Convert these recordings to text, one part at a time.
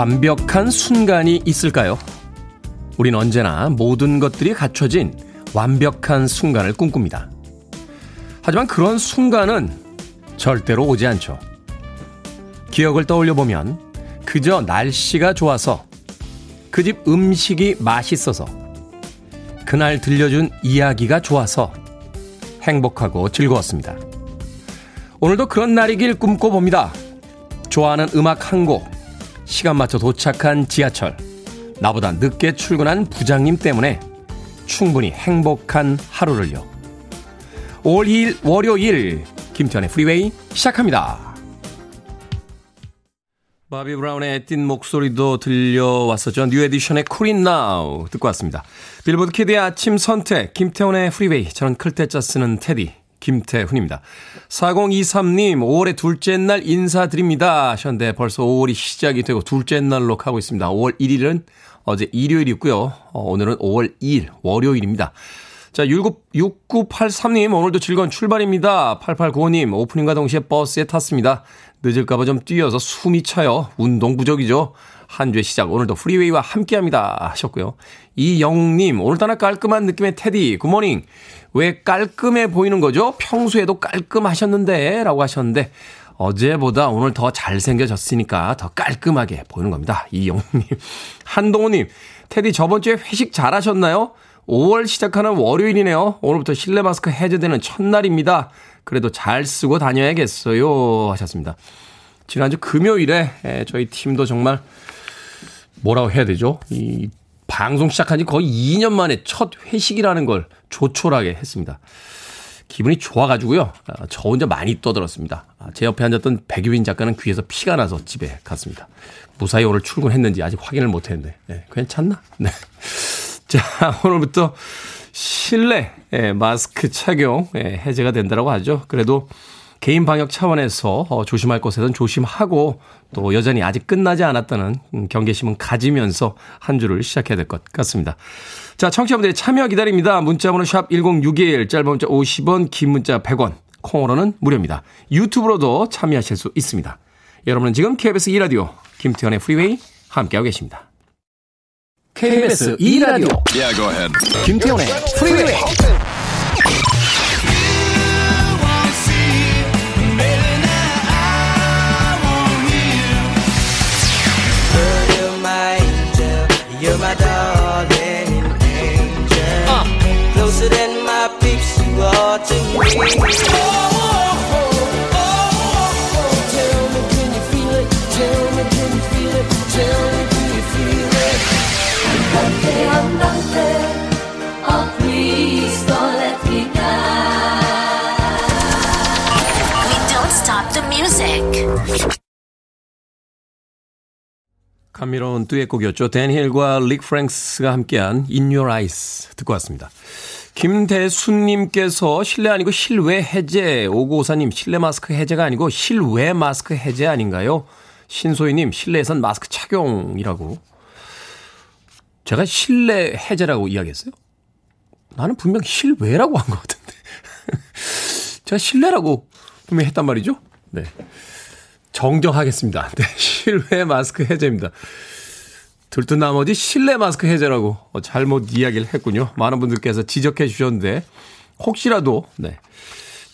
완벽한 순간이 있을까요? 우린 언제나 모든 것들이 갖춰진 완벽한 순간을 꿈꿉니다. 하지만 그런 순간은 절대로 오지 않죠. 기억을 떠올려 보면 그저 날씨가 좋아서 그 집 음식이 맛있어서 그날 들려준 이야기가 좋아서 행복하고 즐거웠습니다. 오늘도 그런 날이길 꿈꿔봅니다. 좋아하는 음악 한 곡, 시간 맞춰 도착한 지하철, 나보다 늦게 출근한 부장님 때문에 충분히 행복한 하루를요. 5월 2일 월요일 김태훈의 프리웨이 시작합니다. 바비 브라운의 앳된 목소리도 들려왔었죠. 뉴 에디션의 Cool It Now 듣고 왔습니다. 빌보드 kid의 아침 선택 김태훈의 프리웨이 저는 클 때 짜 쓰는 테디 김태훈입니다. 4023님 5월의 둘째 날 인사드립니다 하셨는데 벌써 5월이 시작이 되고 둘째 날로 가고 있습니다. 5월 1일은 어제 일요일이고요. 어, 오늘은 5월 2일 월요일입니다. 자, 6983님, 오늘도 즐거운 출발입니다. 8895님, 오프닝과 동시에 버스에 탔습니다. 늦을까봐 좀 뛰어서 숨이 차요. 운동 부족이죠. 한 주의 시작, 오늘도 프리웨이와 함께 합니다. 하셨고요. 이영님, 오늘따라 깔끔한 느낌의 테디, 굿모닝. 왜 깔끔해 보이는 거죠? 평소에도 깔끔하셨는데, 라고 하셨는데, 어제보다 오늘 더 잘생겨졌으니까 더 깔끔하게 보이는 겁니다. 이영님. 한동호님, 테디 저번 주에 회식 잘하셨나요? 5월 시작하는 월요일이네요. 오늘부터 실내 마스크 해제되는 첫날입니다. 그래도 잘 쓰고 다녀야겠어요. 하셨습니다. 지난주 금요일에 저희 팀도 정말 뭐라고 해야 되죠? 이 방송 시작한 지 거의 2년 만에 첫 회식이라는 걸 조촐하게 했습니다. 기분이 좋아가지고요. 아, 저 혼자 많이 떠들었습니다. 아, 제 옆에 앉았던 백유빈 작가는 귀에서 피가 나서 집에 갔습니다. 무사히 오늘 출근했는지 아직 확인을 못했는데 네, 괜찮나? 네. 자 오늘부터 실내 예, 마스크 착용 예, 해제가 된다라고 하죠. 그래도 개인 방역 차원에서 어, 조심할 곳에선 조심하고 또 여전히 아직 끝나지 않았다는 음, 경계심은 가지면서 한 주를 시작해야 될 것 같습니다. 자, 청취자분들의 참여 기다립니다. 문자번호 샵 1061, 짧은 문자 50원, 긴 문자 100원, 콩으로는 무료입니다. 유튜브로도 참여하실 수 있습니다. 여러분은 지금 KBS 2라디오 김태훈의 프리웨이 함께하고 계십니다. KBS 2라디오 yeah, 김태훈의 프리웨이 감미로운 듀엣곡이었죠. 댄 힐과 릭 프랭스가 함께한 In Your Eyes 듣고 왔습니다. 김대순님께서 실내 아니고 실외 해제. 5954님 실내 마스크 해제가 아니고 실외 마스크 해제 아닌가요? 신소희님 실내에선 마스크 착용이라고. 제가 실내 해제라고 이야기했어요? 나는 분명 실외라고 한 것 같은데. 제가 실내라고 분명히 했단 말이죠? 네. 정정하겠습니다. 네, 실외 마스크 해제입니다. 들뜬 나머지 실내 마스크 해제라고 잘못 이야기를 했군요. 많은 분들께서 지적해 주셨는데 혹시라도 네,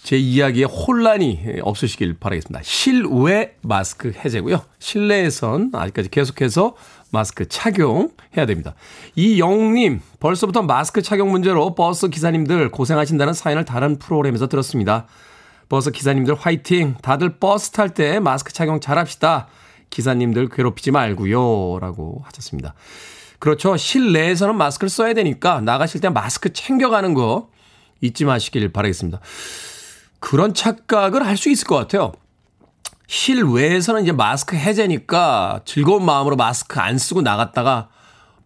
제 이야기에 혼란이 없으시길 바라겠습니다. 실외 마스크 해제고요. 실내에선 아직까지 계속해서 마스크 착용해야 됩니다. 이영님, 벌써부터 마스크 착용 문제로 버스 기사님들 고생하신다는 사연을 다른 프로그램에서 들었습니다. 버스 기사님들 화이팅! 다들 버스 탈 때 마스크 착용 잘 합시다. 기사님들 괴롭히지 말고요. 라고 하셨습니다. 그렇죠. 실내에서는 마스크를 써야 되니까 나가실 때 마스크 챙겨가는 거 잊지 마시길 바라겠습니다. 그런 착각을 할 수 있을 것 같아요. 실외에서는 이제 마스크 해제니까 즐거운 마음으로 마스크 안 쓰고 나갔다가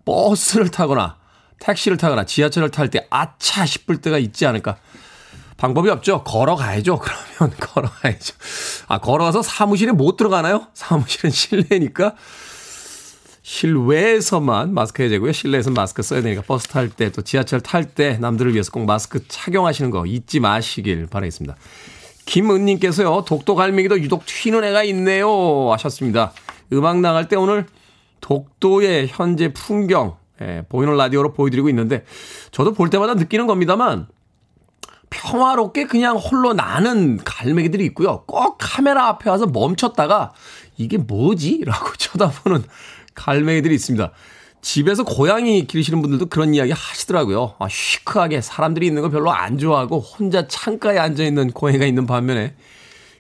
버스를 타거나 택시를 타거나 지하철을 탈 때 아차 싶을 때가 있지 않을까. 방법이 없죠. 걸어가야죠. 그러면 걸어가야죠. 아, 걸어가서 사무실에 못 들어가나요? 사무실은 실내니까. 실외에서만 마스크 해야 되고요. 실내에서 마스크 써야 되니까 버스 탈 때 또 지하철 탈 때 남들을 위해서 꼭 마스크 착용하시는 거 잊지 마시길 바라겠습니다. 김은님께서요. 독도 갈매기도 유독 튀는 애가 있네요. 하셨습니다. 음악 나갈 때 오늘 독도의 현재 풍경 예, 보이는 라디오로 보여드리고 있는데 저도 볼 때마다 느끼는 겁니다만 평화롭게 그냥 홀로 나는 갈매기들이 있고요. 꼭 카메라 앞에 와서 멈췄다가 이게 뭐지? 라고 쳐다보는 갈매기들이 있습니다. 집에서 고양이 기르시는 분들도 그런 이야기 하시더라고요. 아, 시크하게 사람들이 있는 거 별로 안 좋아하고 혼자 창가에 앉아 있는 고양이가 있는 반면에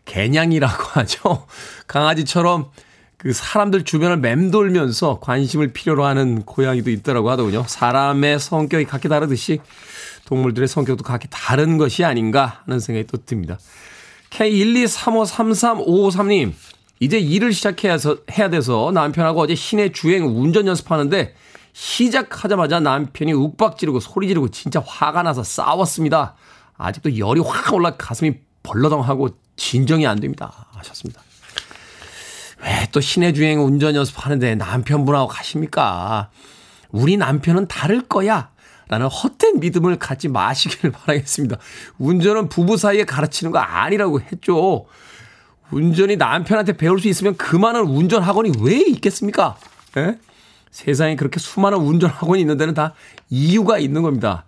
개냥이라고 하죠. 강아지처럼 그 사람들 주변을 맴돌면서 관심을 필요로 하는 고양이도 있더라고 하더군요. 사람의 성격이 각기 다르듯이 동물들의 성격도 각기 다른 것이 아닌가 하는 생각이 또 듭니다. K123533553님, 이제 일을 시작해야 해야 돼서 남편하고 어제 시내 주행 운전 연습하는데 시작하자마자 남편이 욱박 지르고 소리 지르고 진짜 화가 나서 싸웠습니다. 아직도 열이 확 올라 가슴이 벌러덩하고 진정이 안 됩니다. 하셨습니다. 왜 또 시내 주행 운전 연습하는데 남편분하고 가십니까? 우리 남편은 다를 거야. 라는 헛된 믿음을 갖지 마시기를 바라겠습니다. 운전은 부부 사이에 가르치는 거 아니라고 했죠. 운전이 남편한테 배울 수 있으면 그 많은 운전 학원이 왜 있겠습니까? 예? 세상에 그렇게 수많은 운전 학원이 있는 데는 다 이유가 있는 겁니다.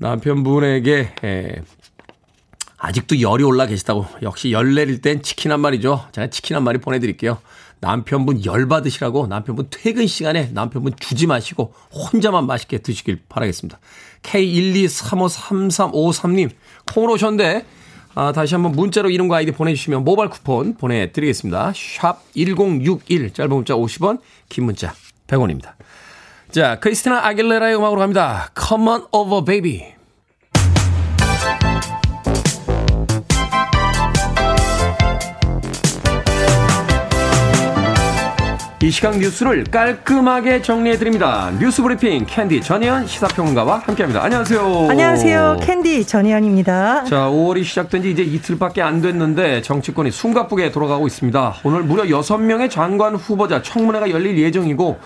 남편분에게 예, 아직도 열이 올라 계시다고 역시 열 내릴 땐 치킨 한 마리죠. 제가 치킨 한 마리 보내드릴게요. 남편분 열 받으시라고 남편분 퇴근 시간에 남편분 주지 마시고 혼자만 맛있게 드시길 바라겠습니다. K123533553님 콩으로 오셨는데 아, 다시 한번 문자로 이름과 아이디 보내주시면 모바일 쿠폰 보내드리겠습니다. 샵 1061 짧은 문자 50원 긴 문자 100원입니다. 자 크리스티나 아길레라의 음악으로 갑니다. Come on over baby. 이 시각 뉴스를 깔끔하게 정리해드립니다. 뉴스 브리핑 캔디 전혜연 시사평론가와 함께합니다. 안녕하세요. 안녕하세요. 캔디 전혜연입니다. 자, 5월이 시작된 지 이제 이틀밖에 안 됐는데 정치권이 숨가쁘게 돌아가고 있습니다. 오늘 무려 6명의 장관 후보자 청문회가 열릴 예정이고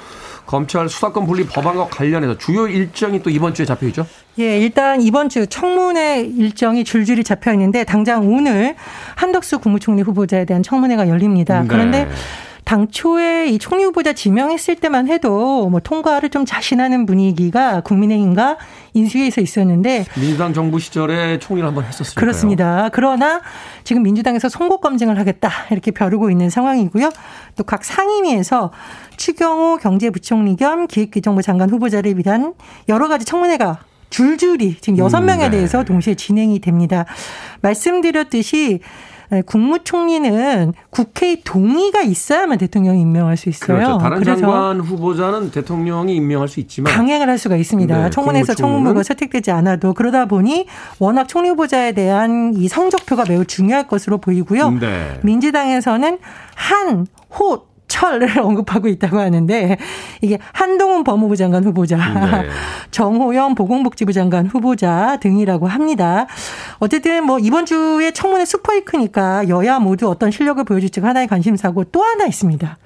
검찰 수사권 분리 법안과 관련해서 주요 일정이 또 이번 주에 잡혀 있죠? 예, 일단 이번 주 청문회 일정이 줄줄이 잡혀 있는데 당장 오늘 한덕수 국무총리 후보자에 대한 청문회가 열립니다. 네. 그런데 당초에 이 총리 후보자 지명했을 때만 해도 뭐 통과를 좀 자신하는 분위기가 국민의힘과 인수위에서 있었는데 민주당 정부 시절에 총리를 한번 했었습니다. 그렇습니다. 그러나 지금 민주당에서 송곳 검증을 하겠다 이렇게 벼르고 있는 상황이고요. 또 각 상임위에서 추경호 경제부총리 겸 기획기정부 장관 후보자를 위한 여러 가지 청문회가 줄줄이 지금 여섯 명에 음, 네. 대해서 동시에 진행이 됩니다. 말씀드렸듯이 네, 국무총리는 국회의 동의가 있어야만 대통령이 임명할 수 있어요. 그렇죠. 다른 장관 후보자는 대통령이 임명할 수 있지만 강행을 할 수가 있습니다. 네, 청문회에서 청문부가 채택되지 않아도 그러다 보니 워낙 총리 후보자에 대한 이 성적표가 매우 중요할 것으로 보이고요. 네. 민주당에서는 한, 호, 철을 언급하고 있다고 하는데 이게 한동훈 법무부 장관 후보자, 네. 정호영 보건복지부 장관 후보자 등이라고 합니다. 어쨌든 뭐 이번 주에 청문회 슈퍼이크니까 여야 모두 어떤 실력을 보여줄지가 하나의 관심사고 또 하나 있습니다.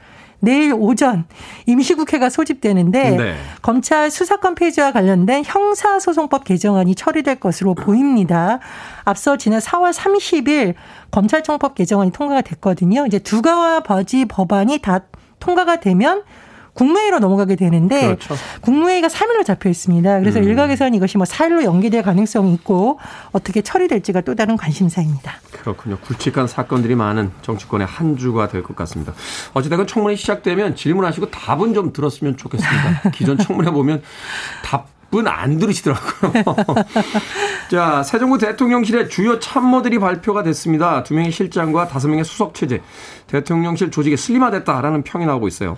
내일 오전 임시국회가 소집되는데 네. 검찰 수사권 폐지와 관련된 형사소송법 개정안이 처리될 것으로 보입니다. 앞서 지난 4월 30일 검찰청법 개정안이 통과가 됐거든요. 이제 두가와 버지 법안이 다 통과가 되면 국무회의로 넘어가게 되는데 그렇죠. 국무회의가 3일로 잡혀 있습니다. 그래서 음. 일각에서는 이것이 뭐 4일로 연기될 가능성이 있고 어떻게 처리될지가 또 다른 관심사입니다. 그렇군요. 굵직한 사건들이 많은 정치권의 한 주가 될 것 같습니다. 어찌됐건 청문회 시작되면 질문하시고 답은 좀 들었으면 좋겠습니다. 기존 청문회 보면 답 분 안 들으시더라고요. 자, 새 정부 대통령실의 주요 참모들이 발표가 됐습니다. 두 명의 실장과 다섯 명의 수석 체제. 대통령실 조직이 슬림화됐다라는 평이 나오고 있어요.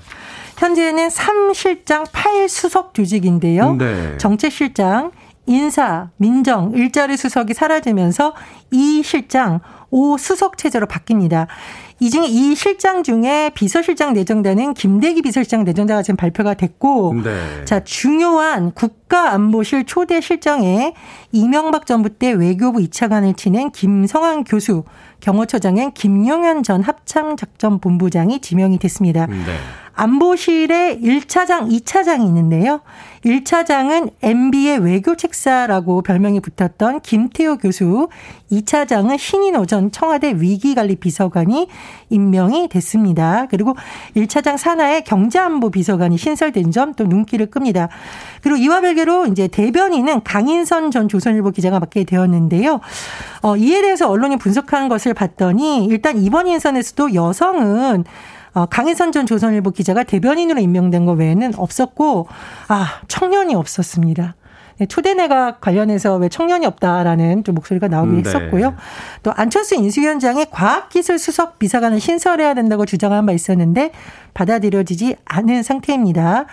현재는 3실장 8수석 조직인데요. 네. 정책실장, 인사, 민정, 일자리 수석이 사라지면서 이 실장, 오 수석 체제로 바뀝니다. 이 중에 이 실장 중에 비서실장 내정되는 김대기 비서실장 내정자가 지금 발표가 됐고, 네. 자 중요한 국가안보실 초대 실장에 이명박 정부 때 외교부 2차관을 지낸 김성환 교수, 경호처장엔 김용현 전 합참작전본부장이 지명이 됐습니다. 네. 안보실에 1차장, 2차장이 있는데요. 1차장은 MB의 외교 책사라고 별명이 붙었던 김태호 교수, 2차장은 신인호 전 청와대 위기관리 비서관이 임명이 됐습니다. 그리고 1차장 산하에 경제안보 비서관이 신설된 점 또 눈길을 끕니다. 그리고 이와 별개로 이제 대변인은 강인선 전 조선일보 기자가 맡게 되었는데요. 어, 이에 대해서 언론이 분석한 것을 봤더니 일단 이번 인선에서도 여성은 어, 강혜선 전 조선일보 기자가 대변인으로 임명된 것 외에는 없었고, 아, 청년이 없었습니다. 네, 초대 내각 관련해서 왜 청년이 없다라는 좀 목소리가 나오긴 음, 네. 했었고요. 또 안철수 인수위원장의 과학기술 수석 비서관을 신설해야 된다고 주장한 바 있었는데 받아들여지지 않은 상태입니다.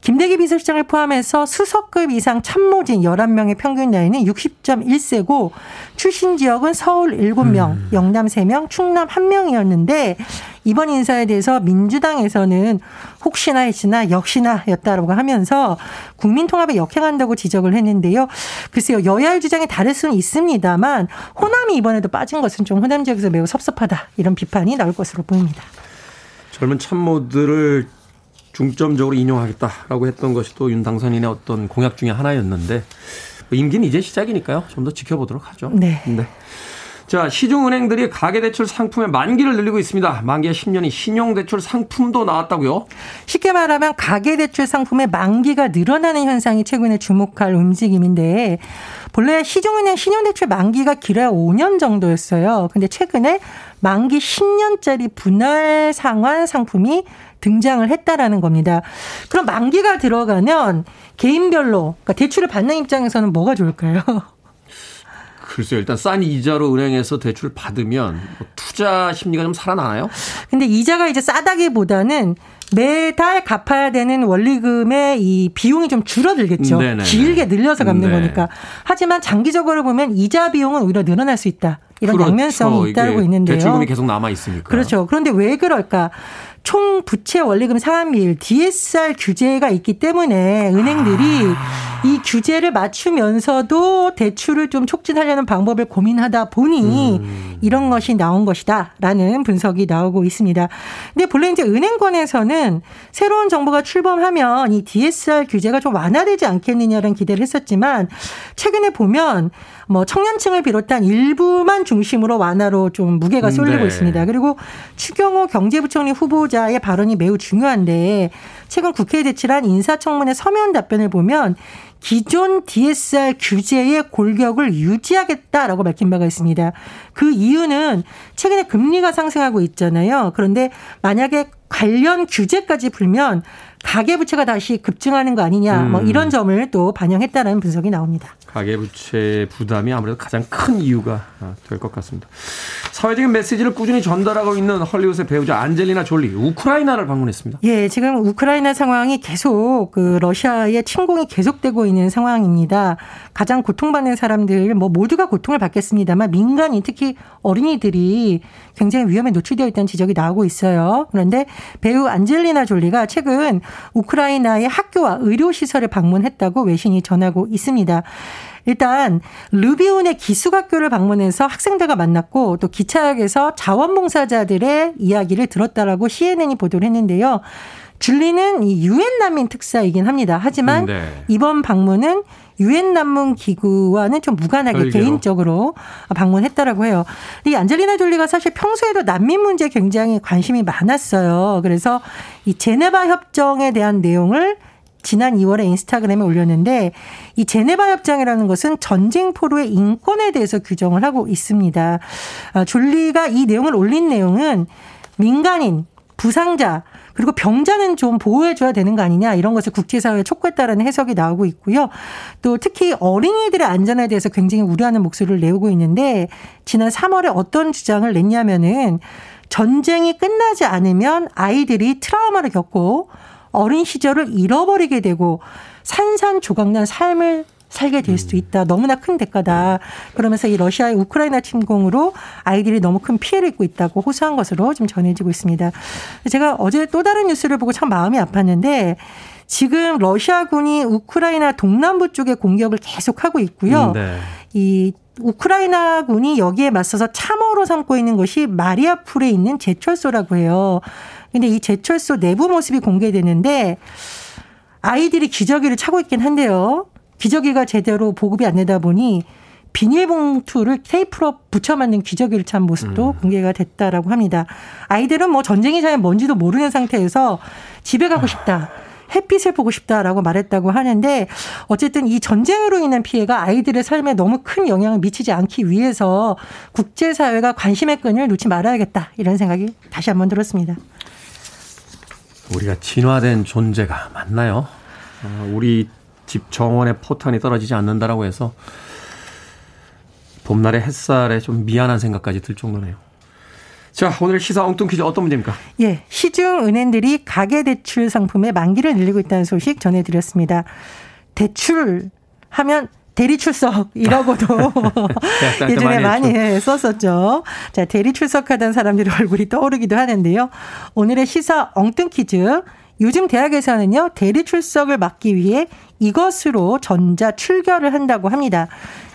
김대기 비서실장을 포함해서 수석급 이상 참모진 11명의 평균 나이는 60.1세고 출신 지역은 서울 7명, 음. 영남 3명, 충남 1명이었는데 이번 인사에 대해서 민주당에서는 혹시나 했으나 역시나 였다라고 하면서 국민통합에 역행한다고 지적을 했는데요. 글쎄요, 여야의 주장이 다를 수는 있습니다만 호남이 이번에도 빠진 것은 좀 호남 지역에서 매우 섭섭하다 이런 비판이 나올 것으로 보입니다. 젊은 참모들을 중점적으로 인용하겠다라고 했던 것이 또 윤 당선인의 어떤 공약 중의 하나였는데 임기는 이제 시작이니까요. 좀 더 지켜보도록 하죠. 네. 네. 자, 시중은행들이 가계대출 상품의 만기를 늘리고 있습니다. 만기가 10년이 신용대출 상품도 나왔다고요? 쉽게 말하면 가계대출 상품의 만기가 늘어나는 현상이 최근에 주목할 움직임인데 본래 시중은행 신용대출 만기가 길어야 5년 정도였어요. 근데 최근에 만기 10년짜리 분할 상환 상품이 등장을 했다라는 겁니다. 그럼 만기가 들어가면 개인별로 그러니까 대출을 받는 입장에서는 뭐가 좋을까요? 글쎄요. 일단 싼 이자로 은행에서 대출을 받으면 뭐 투자 심리가 좀 살아나나요? 근데 이자가 이제 싸다기보다는 매달 갚아야 되는 원리금의 이 비용이 좀 줄어들겠죠. 네네네. 길게 늘려서 갚는 네. 거니까. 하지만 장기적으로 보면 이자 비용은 오히려 늘어날 수 있다. 이런 그렇죠. 양면성이 있다고 있는데요. 대출금이 계속 남아 있으니까. 그렇죠. 그런데 왜 그럴까? 총 부채 원리금 상환비율 DSR 규제가 있기 때문에 은행들이 아. 이 규제를 맞추면서도 대출을 좀 촉진하려는 방법을 고민하다 보니 음. 이런 것이 나온 것이다라는 분석이 나오고 있습니다. 근데 본래 이제 은행권에서는 새로운 정부가 출범하면 이 DSR 규제가 좀 완화되지 않겠느냐라는 기대를 했었지만 최근에 보면 뭐 청년층을 비롯한 일부만 중심으로 완화로 좀 무게가 쏠리고 네. 있습니다. 그리고 추경호 경제부총리 후보 자의 발언이 매우 중요한데 최근 국회에 제출한 인사청문회 서면 답변을 보면 기존 DSR 규제의 골격을 유지하겠다라고 밝힌 바가 있습니다. 그 이유는 최근에 금리가 상승하고 있잖아요. 그런데 만약에 관련 규제까지 풀면 가계부채가 다시 급증하는 거 아니냐 뭐 음. 이런 점을 또 반영했다는 분석이 나옵니다. 가계부채 부담이 아무래도 가장 큰 이유가 될 것 같습니다. 사회적인 메시지를 꾸준히 전달하고 있는 헐리우드의 배우자 안젤리나 졸리 우크라이나를 방문했습니다. 예, 지금 우크라이나 상황이 계속 그 러시아의 침공이 계속되고 있는 상황입니다. 가장 고통받는 사람들 뭐 모두가 고통을 받겠습니다만 민간인 특히 어린이들이 굉장히 위험에 노출되어 있다는 지적이 나오고 있어요. 그런데 배우 안젤리나 졸리가 최근 우크라이나의 학교와 의료 시설을 방문했다고 외신이 전하고 있습니다. 일단 르비온의 기숙학교를 방문해서 학생들과 만났고 또 기차역에서 자원봉사자들의 이야기를 들었다라고 CNN이 보도를 했는데요. 줄리는 이 유엔 난민 특사이긴 합니다. 하지만 네. 이번 방문은 유엔 난민 기구와는 좀 무관하게 별개로. 개인적으로 방문했다라고 해요. 이 안젤리나 졸리가 사실 평소에도 난민 문제에 굉장히 관심이 많았어요. 그래서 이 제네바 협정에 대한 내용을 지난 2월에 인스타그램에 올렸는데 이 제네바 협정이라는 것은 전쟁 포로의 인권에 대해서 규정을 하고 있습니다. 아, 졸리가 이 내용을 올린 내용은 민간인, 부상자, 그리고 병자는 좀 보호해줘야 되는 거 아니냐 이런 것을 국제사회에 촉구했다라는 해석이 나오고 있고요. 또 특히 어린이들의 안전에 대해서 굉장히 우려하는 목소리를 내오고 있는데 지난 3월에 어떤 주장을 냈냐면은 전쟁이 끝나지 않으면 아이들이 트라우마를 겪고 어린 시절을 잃어버리게 되고 산산조각난 삶을 살게 될 수도 있다. 너무나 큰 대가다. 그러면서 이 러시아의 우크라이나 침공으로 아이들이 너무 큰 피해를 입고 있다고 호소한 것으로 좀 전해지고 있습니다. 제가 어제 또 다른 뉴스를 보고 참 마음이 아팠는데 지금 러시아군이 우크라이나 동남부 쪽에 공격을 계속하고 있고요. 네. 이 우크라이나군이 여기에 맞서서 참호로 삼고 있는 것이 마리아풀에 있는 제철소라고 해요. 근데 이 제철소 내부 모습이 공개되는데 아이들이 기저귀를 차고 있긴 한데요. 기저귀가 제대로 보급이 안 되다 보니 비닐봉투를 테이프로 붙여 맞는 기저귀를 찬 모습도 음. 공개가 됐다라고 합니다. 아이들은 뭐 전쟁이 잘 뭔지도 모르는 상태에서 집에 가고 싶다. 햇빛을 보고 싶다라고 말했다고 하는데 어쨌든 이 전쟁으로 인한 피해가 아이들의 삶에 너무 큰 영향을 미치지 않기 위해서 국제사회가 관심의 끈을 놓지 말아야겠다 이런 생각이 다시 한번 들었습니다. 우리가 진화된 존재가 맞나요? 어, 우리 집 정원에 포탄이 떨어지지 않는다라고 해서 봄날의 햇살에 좀 미안한 생각까지 들 정도네요. 자, 오늘 시사 엉뚱 퀴즈 어떤 문제입니까? 예, 시중 은행들이 가계 대출 상품의 만기를 늘리고 있다는 소식 전해드렸습니다. 대출 하면 대리 출석이라고도 예전에 많이 썼었죠. 자, 대리 출석하던 사람들의 얼굴이 떠오르기도 하는데요. 오늘의 시사 엉뚱 퀴즈. 요즘 대학에서는요, 대리 출석을 막기 위해 이것으로 전자 출결을 한다고 합니다.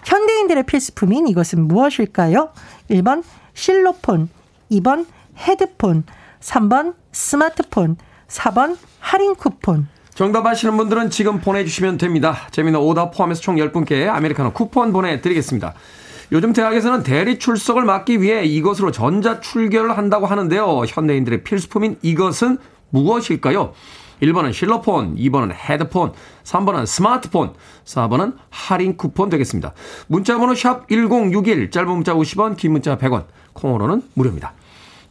현대인들의 필수품인 이것은 무엇일까요? 1번 실로폰, 2번 헤드폰, 3번 스마트폰, 4번 할인 쿠폰. 정답 아시는 분들은 지금 보내주시면 됩니다. 재미는 오답 포함해서 총 10분께 아메리카노 쿠폰 보내드리겠습니다. 요즘 대학에서는 대리 출석을 막기 위해 이것으로 전자 출결을 한다고 하는데요. 현대인들의 필수품인 이것은 무엇일까요? 1번은 실로폰, 2번은 헤드폰, 3번은 스마트폰, 4번은 할인 쿠폰 되겠습니다. 문자번호 샵 1061, 짧은 문자 50원, 긴 문자 100원, 콩으로는 무료입니다.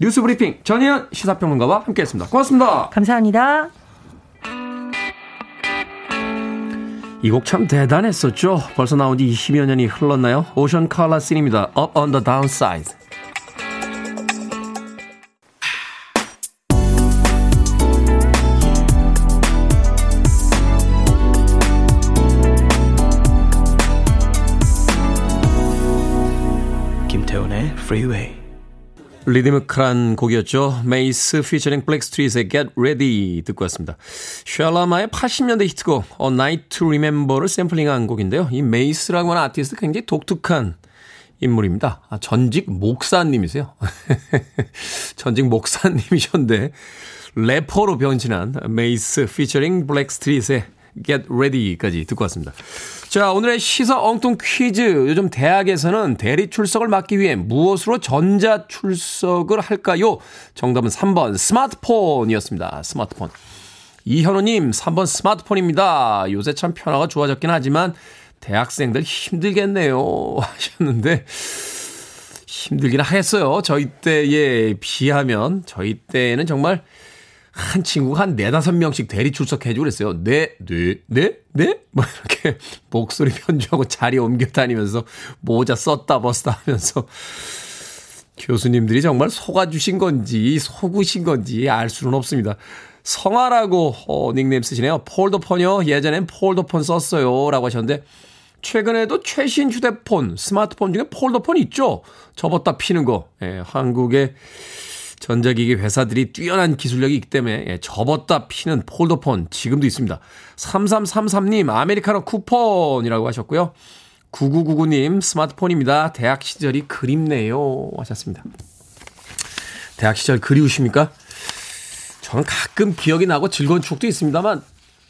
뉴스 브리핑 전희연 시사평론가와 함께했습니다. 고맙습니다. 감사합니다. 이 곡 참 대단했었죠. 벌써 나온 지 20여 년이 흘렀나요? 오션 칼라슨입니다. Up on the downside. 김태훈의 Freeway. 리드미컬한 곡이었죠. 메이스 피처링 블랙스트리트의 Get Ready 듣고 왔습니다. 샬라마의 80년대 히트곡 A Night to Remember를 샘플링한 곡인데요. 이 메이스라고 하는 아티스트 굉장히 독특한 인물입니다. 아, 전직 목사님이세요. 전직 목사님이셨는데 래퍼로 변신한 메이스 피처링 블랙스트리트의 Get Ready까지 듣고 왔습니다. 자, 오늘의 시사 엉뚱 퀴즈. 요즘 대학에서는 대리 출석을 막기 위해 무엇으로 전자 출석을 할까요? 정답은 3번 스마트폰이었습니다. 스마트폰. 이현우님, 3번 스마트폰입니다. 요새 참 편화가 좋아졌긴 하지만 대학생들 힘들겠네요. 하셨는데, 힘들긴 하겠어요. 저희 때에 비하면, 저희 때는 정말 한 친구가 한 네다섯 명씩 대리 출석해주고 그랬어요. 네, 네, 네, 네? 뭐 이렇게 목소리 편주하고 자리 옮겨 다니면서 모자 썼다 벗었다 하면서 교수님들이 정말 속아주신 건지 속으신 건지 알 수는 없습니다. 성화라고 어, 닉네임 쓰시네요. 폴더폰이요. 예전엔 폴더폰 썼어요. 라고 하셨는데 최근에도 최신 휴대폰, 스마트폰 중에 폴더폰 있죠? 접었다 피는 거. 예, 한국의 전자기기 회사들이 뛰어난 기술력이 있기 때문에 예, 접었다 피는 폴더폰 지금도 있습니다. 3333님 아메리카노 쿠폰이라고 하셨고요. 9999님 스마트폰입니다. 대학 시절이 그립네요 하셨습니다. 대학 시절 그리우십니까? 저는 가끔 기억이 나고 즐거운 추억도 있습니다만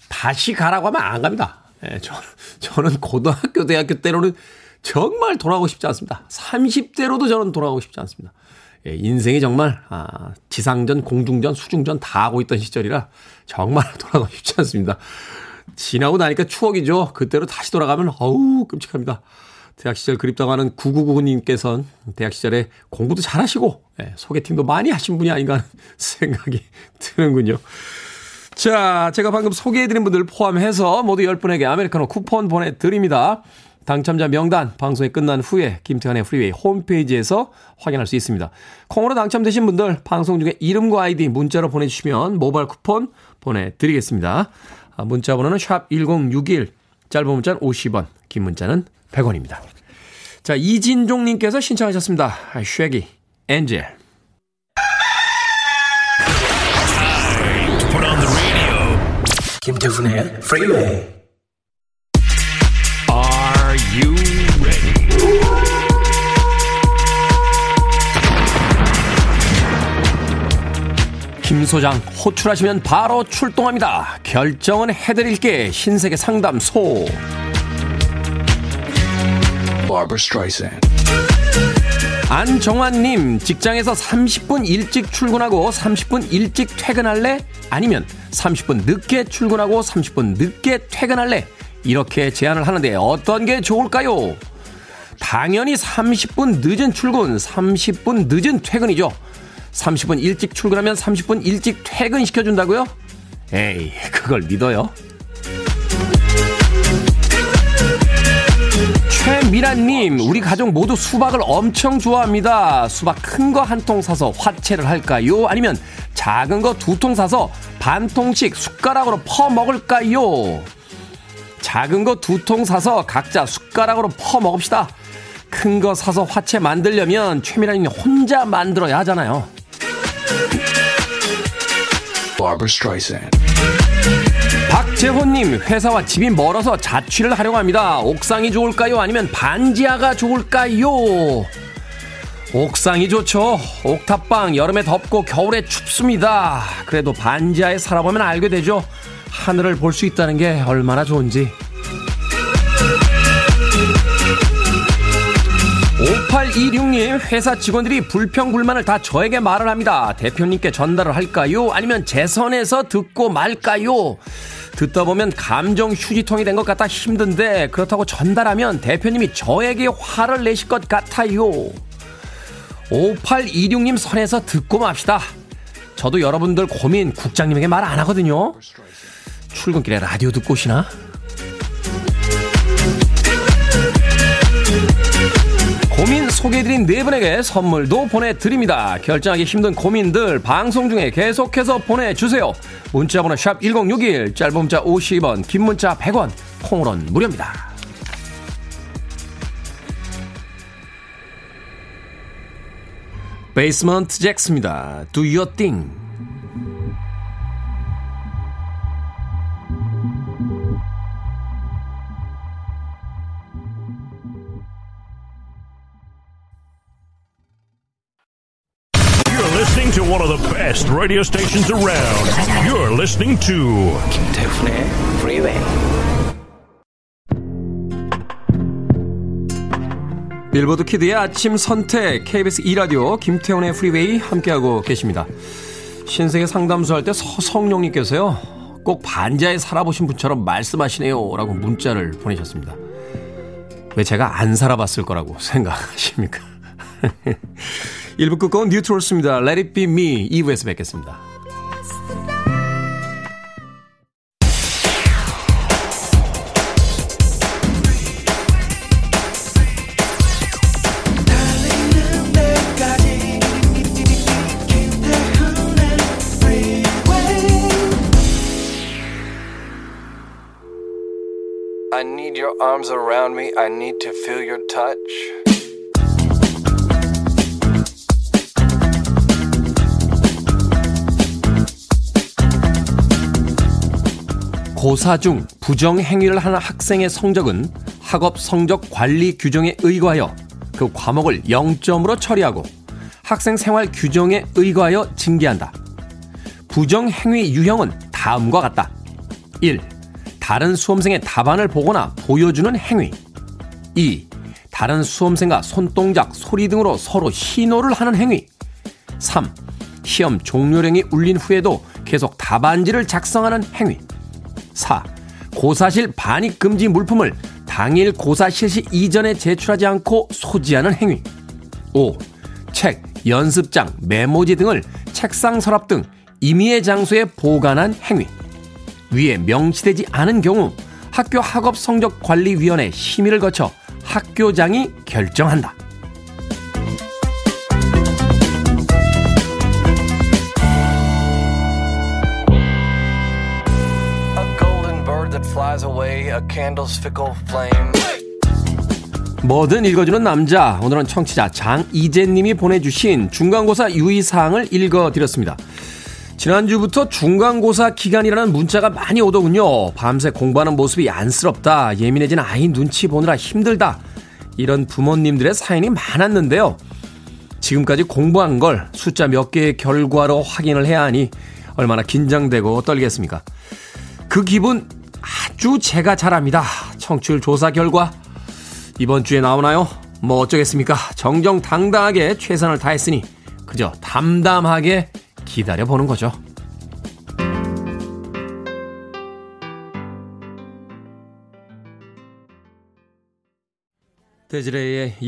다시 가라고 하면 안 갑니다. 예, 저, 저는 고등학교, 대학교 때로는 정말 돌아가고 싶지 않습니다. 30대로도 저는 돌아가고 싶지 않습니다. 예, 인생이 정말 아, 지상전, 공중전, 수중전 다 하고 있던 시절이라 정말 돌아가고 싶지 않습니다. 지나고 나니까 추억이죠. 그때로 다시 돌아가면 어우 끔찍합니다. 대학 시절 그립다고 하는 9999님께서는 대학 시절에 공부도 잘하시고 예, 소개팅도 많이 하신 분이 아닌가 하는 생각이 드는군요. 자, 제가 방금 소개해드린 분들 포함해서 모두 10분에게 아메리카노 쿠폰 보내드립니다. 당첨자 명단 방송이 끝난 후에 김태훈의 프리웨이 홈페이지에서 확인할 수 있습니다. 콩으로 당첨되신 분들 방송 중에 이름과 아이디 문자로 보내주시면 모바일 쿠폰 보내드리겠습니다. 아, 문자 번호는 샵 1061, 짧은 문자는 50원, 긴 문자는 100원입니다. 자, 이진종님께서 신청하셨습니다. 쉐기, Angel. 김태훈의 프리웨이 you ready? 소장 호출하시면 바로 출동합니다. 결정은 해드릴게 신세계 상담소. 안정환님, 직장에서 30분 일찍 출근하고 30분 일찍 퇴근할래? 아니면 30분 늦게 출근하고 30분 늦게 퇴근할래? 이렇게 제안을 하는데 어떤 게 좋을까요? 당연히 30분 늦은 출근, 30분 늦은 퇴근이죠. 30분 일찍 출근하면 30분 일찍 퇴근시켜준다고요? 에이, 그걸 믿어요? 최미란님, 우리 가족 모두 수박을 엄청 좋아합니다. 수박 큰 거 한 통 사서 화채를 할까요? 아니면 작은 거 두 통 사서 반 통씩 숟가락으로 퍼 먹을까요? 작은 거 두 통 사서 각자 숟가락으로 퍼 먹읍시다. 큰 거 사서 화채 만들려면 최미란님 혼자 만들어야 하잖아요. 박재호님, 회사와 집이 멀어서 자취를 하려고 합니다. 옥상이 좋을까요? 아니면 반지하가 좋을까요? 옥상이 좋죠. 옥탑방, 여름에 덥고 겨울에 춥습니다. 그래도 반지하에 살아보면 알게 되죠. 하늘을 볼 수 있다는 게 얼마나 좋은지. 5826님, 회사 직원들이 불평불만을 다 저에게 말을 합니다. 대표님께 전달을 할까요? 아니면 제 선에서 듣고 말까요? 듣다 보면 감정 휴지통이 된 것 같아 힘든데, 그렇다고 전달하면 대표님이 저에게 화를 내실 것 같아요. 5826님 선에서 듣고 맙시다. 저도 여러분들 고민 국장님에게 말 안 하거든요. 출근길에 라디오 듣고 오시나? 고민 소개해드린 네 분에게 선물도 보내드립니다. 결정하기 힘든 고민들 방송 중에 계속해서 보내주세요. 문자번호 샵 1061, 짧은 문자 50원, 긴 문자 100원, 콩으로는 무료입니다. 베이스먼트 잭스입니다. Do your thing. The best radio stations around. You're listening to 김태훈의 Freeway. 빌보드 kid의 아침 선택 KBS 2 라디오 김태훈의 프리웨이 함께하고 계십니다. 신세계 상담소 할 때 서성용님께서요. 꼭 반지하에 살아보신 분처럼 말씀하시네요. 라고 문자를 보내셨습니다. 왜 제가 안 살아봤을 거라고 생각하십니까? 1부 끝곡은 뉴트롤스입니다. Let it be me. 2부에서 뵙겠습니다. 고사 중 부정 행위를 하는 학생의 성적은 학업 성적 관리 규정에 의거하여 그 과목을 0점으로 처리하고 학생 생활 규정에 의거하여 징계한다. 부정 행위 유형은 다음과 같다. 1. 다른 수험생의 답안을 보거나 보여주는 행위. 2. 다른 수험생과 손동작, 소리 등으로 서로 신호를 하는 행위. 3. 시험 종료령이 울린 후에도 계속 답안지를 작성하는 행위. 4. 고사실 반입 금지 물품을 당일 고사 실시 이전에 제출하지 않고 소지하는 행위. 5. 책, 연습장, 메모지 등을 책상 서랍 등 임의의 장소에 보관한 행위. 위에 명시되지 않은 경우 학교 학업 성적 관리 위원회 심의를 거쳐 학교장이 결정한다. 뭐든 읽어주는 남자. 오늘은 청취자 장이재님이 보내주신 중간고사 유의사항을 읽어드렸습니다. 지난주부터 중간고사 기간이라는 문자가 많이 오더군요. 밤새 공부하는 모습이 안쓰럽다. 예민해진 아이 눈치 보느라 힘들다. 이런 부모님들의 사연이 많았는데요. 지금까지 공부한 걸 숫자 몇 개의 결과로 확인을 해야 하니 얼마나 긴장되고 떨겠습니까? 그 기분 아주 제가 잘 압니다. 청취율 조사 결과 이번 주에 나오나요? 뭐 어쩌겠습니까? 정정당당하게 최선을 다했으니 그저 담담하게 기다려보는 거죠.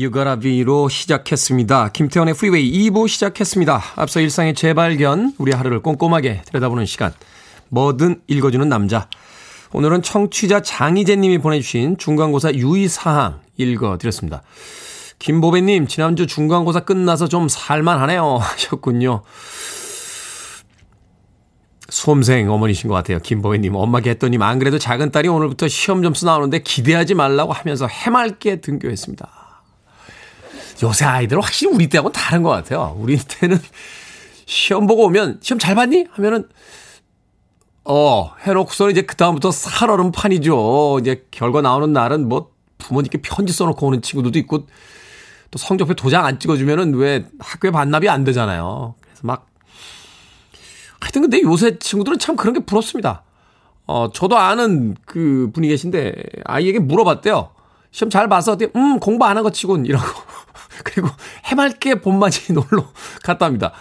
Gotta Be로 시작했습니다. 김태훈의 프리웨이 2부 시작했습니다. 앞서 일상의 재발견, 우리 하루를 꼼꼼하게 들여다보는 시간. 뭐든 읽어주는 남자. 오늘은 청취자 장희재 님이 보내주신 중간고사 유의사항 읽어드렸습니다. 김보배님, 지난주 중간고사 끝나서 좀 살만하네요. 하셨군요. 수험생 어머니신 것 같아요. 김보혜님. 엄마게 했더니 안 그래도 작은 딸이 오늘부터 시험 점수 나오는데 기대하지 말라고 하면서 해맑게 등교했습니다. 요새 아이들은 확실히 우리 때하고는 다른 것 같아요. 우리 때는 시험 보고 오면 시험 잘 봤니? 하면은 어 해놓고서 이제 그 다음부터 살얼음 판이죠. 이제 결과 나오는 날은 뭐 부모님께 편지 써놓고 오는 친구들도 있고 또 성적표 도장 안 찍어주면은 왜 학교에 반납이 안 되잖아요. 그래서 막 하여튼 근데 요새 친구들은 참 그런 게 부럽습니다. 어, 저도 아는 그 분이 계신데 아이에게 물어봤대요. 시험 잘 봐서 음 공부 안한거 치곤 이러고 그리고 해맑게 봄맞이 놀러 갔답니다.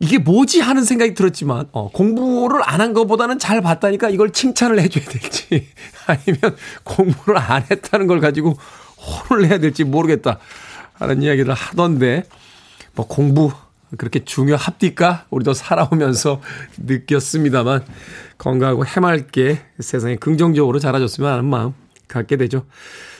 이게 뭐지 하는 생각이 들었지만 어, 공부를 안 한 것보다는 잘 봤다니까 이걸 칭찬을 해줘야 될지 아니면 공부를 안 했다는 걸 가지고 혼을 해야 될지 모르겠다 하는 이야기를 하던데 뭐 공부 그렇게 중요합니까? 우리도 살아오면서 느꼈습니다만 건강하고 해맑게 세상에 긍정적으로 자라줬으면 하는 마음 갖게 되죠.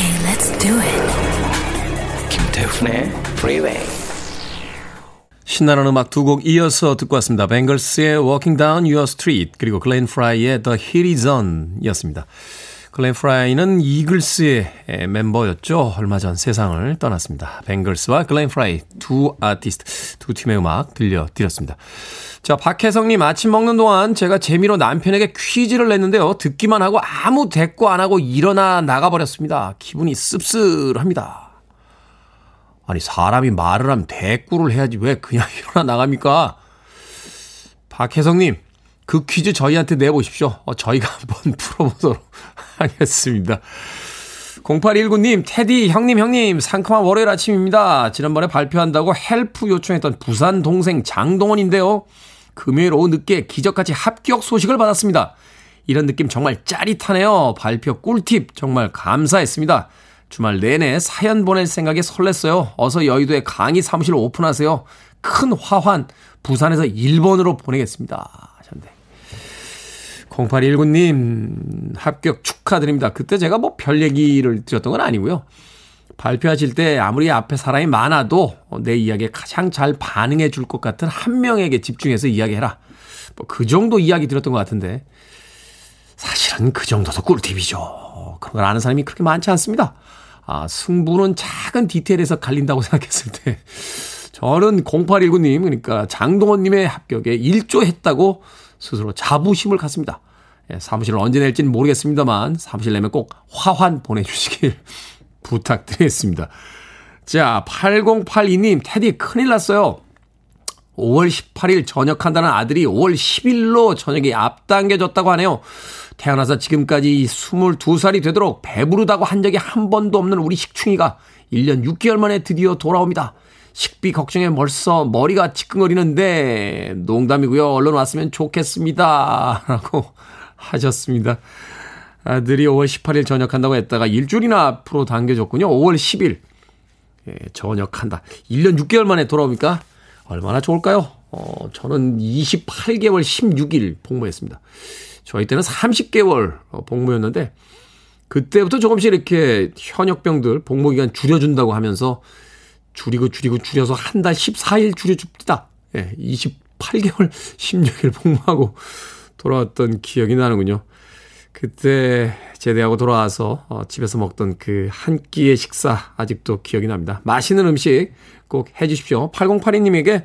Okay, let's do it. 김태훈의 Freeway. 신나는 음악 두 곡 이어서 듣고 왔습니다. 뱅글스의 Walking Down Your Street 그리고 글렌 프라이의 The Heat Is On 이었습니다. 글렌 프라이는 이글스의 멤버였죠. 얼마 전 세상을 떠났습니다. 뱅글스와 글렌 프라이 두 아티스트, 두 팀의 음악 들려드렸습니다. 자, 박혜성님 아침 먹는 동안 제가 재미로 남편에게 퀴즈를 냈는데요. 듣기만 하고 아무 대꾸 안 하고 일어나 나가버렸습니다. 기분이 씁쓸합니다. 아니, 사람이 말을 하면 대꾸를 해야지 왜 그냥 일어나 나갑니까? 박혜성님, 그 퀴즈 저희한테 내보십시오. 어, 저희가 한번 풀어보도록 하겠습니다. 0819님, 태디 형님, 형님, 상큼한 월요일 아침입니다. 지난번에 발표한다고 help 요청했던 부산 동생 장동원인데요. 금요일 오후 늦게 기적같이 합격 소식을 받았습니다. 이런 느낌 정말 짜릿하네요. 발표 꿀팁 정말 감사했습니다. 주말 내내 사연 보낼 생각에 설렜어요. 어서 여의도에 강의 사무실 오픈하세요. 큰 화환 부산에서 일본으로 보내겠습니다. 0819님, 합격 축하드립니다. 그때 제가 뭐 별 얘기를 드렸던 건 아니고요. 발표하실 때 아무리 앞에 사람이 많아도 내 이야기에 가장 잘 반응해 줄 것 같은 한 명에게 집중해서 이야기해라. 뭐 그 정도 이야기 드렸던 것 같은데, 사실은 그 정도도 꿀팁이죠. 그런 걸 아는 사람이 그렇게 많지 않습니다. 아, 승부는 작은 디테일에서 갈린다고 생각했을 때, 저는 0819님, 그러니까 장동원님의 합격에 일조했다고 스스로 자부심을 갖습니다. 예, 사무실을 언제 낼지는 모르겠습니다만 사무실 내면 꼭 화환 보내주시길 부탁드리겠습니다. 자, 8082님, 테디 큰일 났어요. 5월 18일 전역한다는 아들이 5월 10일로 저녁이 앞당겨졌다고 하네요. 태어나서 지금까지 22살이 되도록 배부르다고 한 적이 한 번도 없는 우리 식충이가 1년 6개월 만에 드디어 돌아옵니다. 식비 걱정에 벌써 머리가 지끈거리는데 농담이고요. 얼른 왔으면 좋겠습니다. 라고 하셨습니다. 아들이 5월 18일 전역한다고 했다가 일주일이나 앞으로 당겨졌군요. 5월 10일 예, 전역한다. 1년 6개월 만에 돌아옵니까? 얼마나 좋을까요? 어, 저는 28개월 16일 복무했습니다. 저희 때는 30개월 어, 복무였는데 그때부터 조금씩 이렇게 현역병들 복무 기간 줄여준다고 하면서 줄이고 줄이고 줄여서 한 달 14일 줄여줍니다. 예, 28개월 16일 복무하고 돌아왔던 기억이 나는군요. 그때 제대하고 돌아와서 어, 집에서 먹던 그 한 끼의 식사 아직도 기억이 납니다. 맛있는 음식 꼭 해주십시오. 8082님에게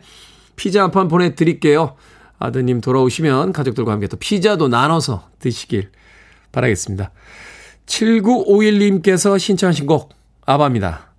피자 한 판 보내드릴게요. 아드님 돌아오시면 가족들과 함께 또 피자도 나눠서 드시길 바라겠습니다. 7951님께서 신청하신 곡 아바입니다.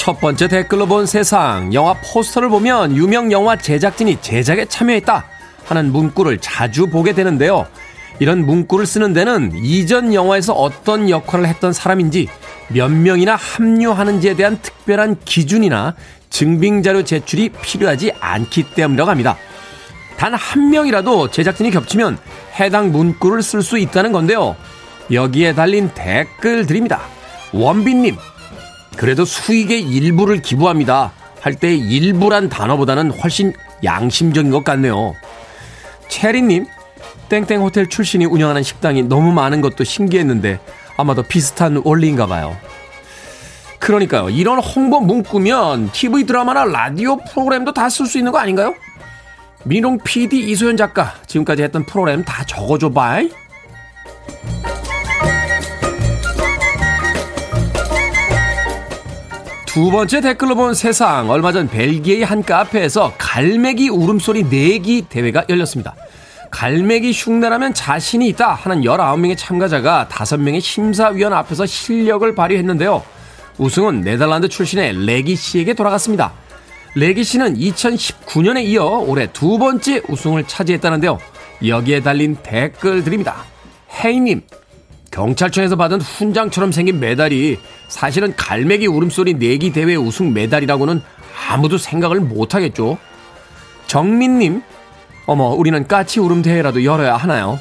첫 번째 댓글로 본 세상. 영화 포스터를 보면 유명 영화 제작진이 제작에 참여했다 하는 문구를 자주 보게 되는데요. 이런 문구를 쓰는 데는 이전 영화에서 어떤 역할을 했던 사람인지 몇 명이나 합류하는지에 대한 특별한 기준이나 증빙자료 제출이 필요하지 않기 때문이라고 합니다. 단 한 명이라도 제작진이 겹치면 해당 문구를 쓸 수 있다는 건데요. 여기에 달린 댓글들입니다. 원빈님, 그래도 수익의 일부를 기부합니다. 할 때 일부란 단어보다는 훨씬 양심적인 것 같네요. 체리님, 땡땡 호텔 출신이 운영하는 식당이 너무 많은 것도 신기했는데 아마도 비슷한 원리인가 봐요. 그러니까요. 이런 홍보 문구면 TV 드라마나 라디오 프로그램도 다 쓸 수 있는 거 아닌가요? 민홍 PD 이소연 작가 지금까지 했던 프로그램 다 적어줘 봐. 두 번째 댓글로 본 세상 얼마 전 벨기에의 한 카페에서 갈매기 울음소리 내기 대회가 열렸습니다. 갈매기 흉내라면 자신이 있다 하는 19명의 참가자가 5명의 심사위원 앞에서 실력을 발휘했는데요. 우승은 네덜란드 출신의 레기 씨에게 돌아갔습니다. 레기 씨는 2019년에 이어 올해 두 번째 우승을 차지했다는데요. 여기에 달린 댓글들입니다. 헤이님, 경찰청에서 받은 훈장처럼 생긴 메달이 사실은 갈매기 울음소리 내기 대회 우승 메달이라고는 아무도 생각을 못하겠죠. 정민님, 어머, 우리는 까치 울음 대회라도 열어야 하나요?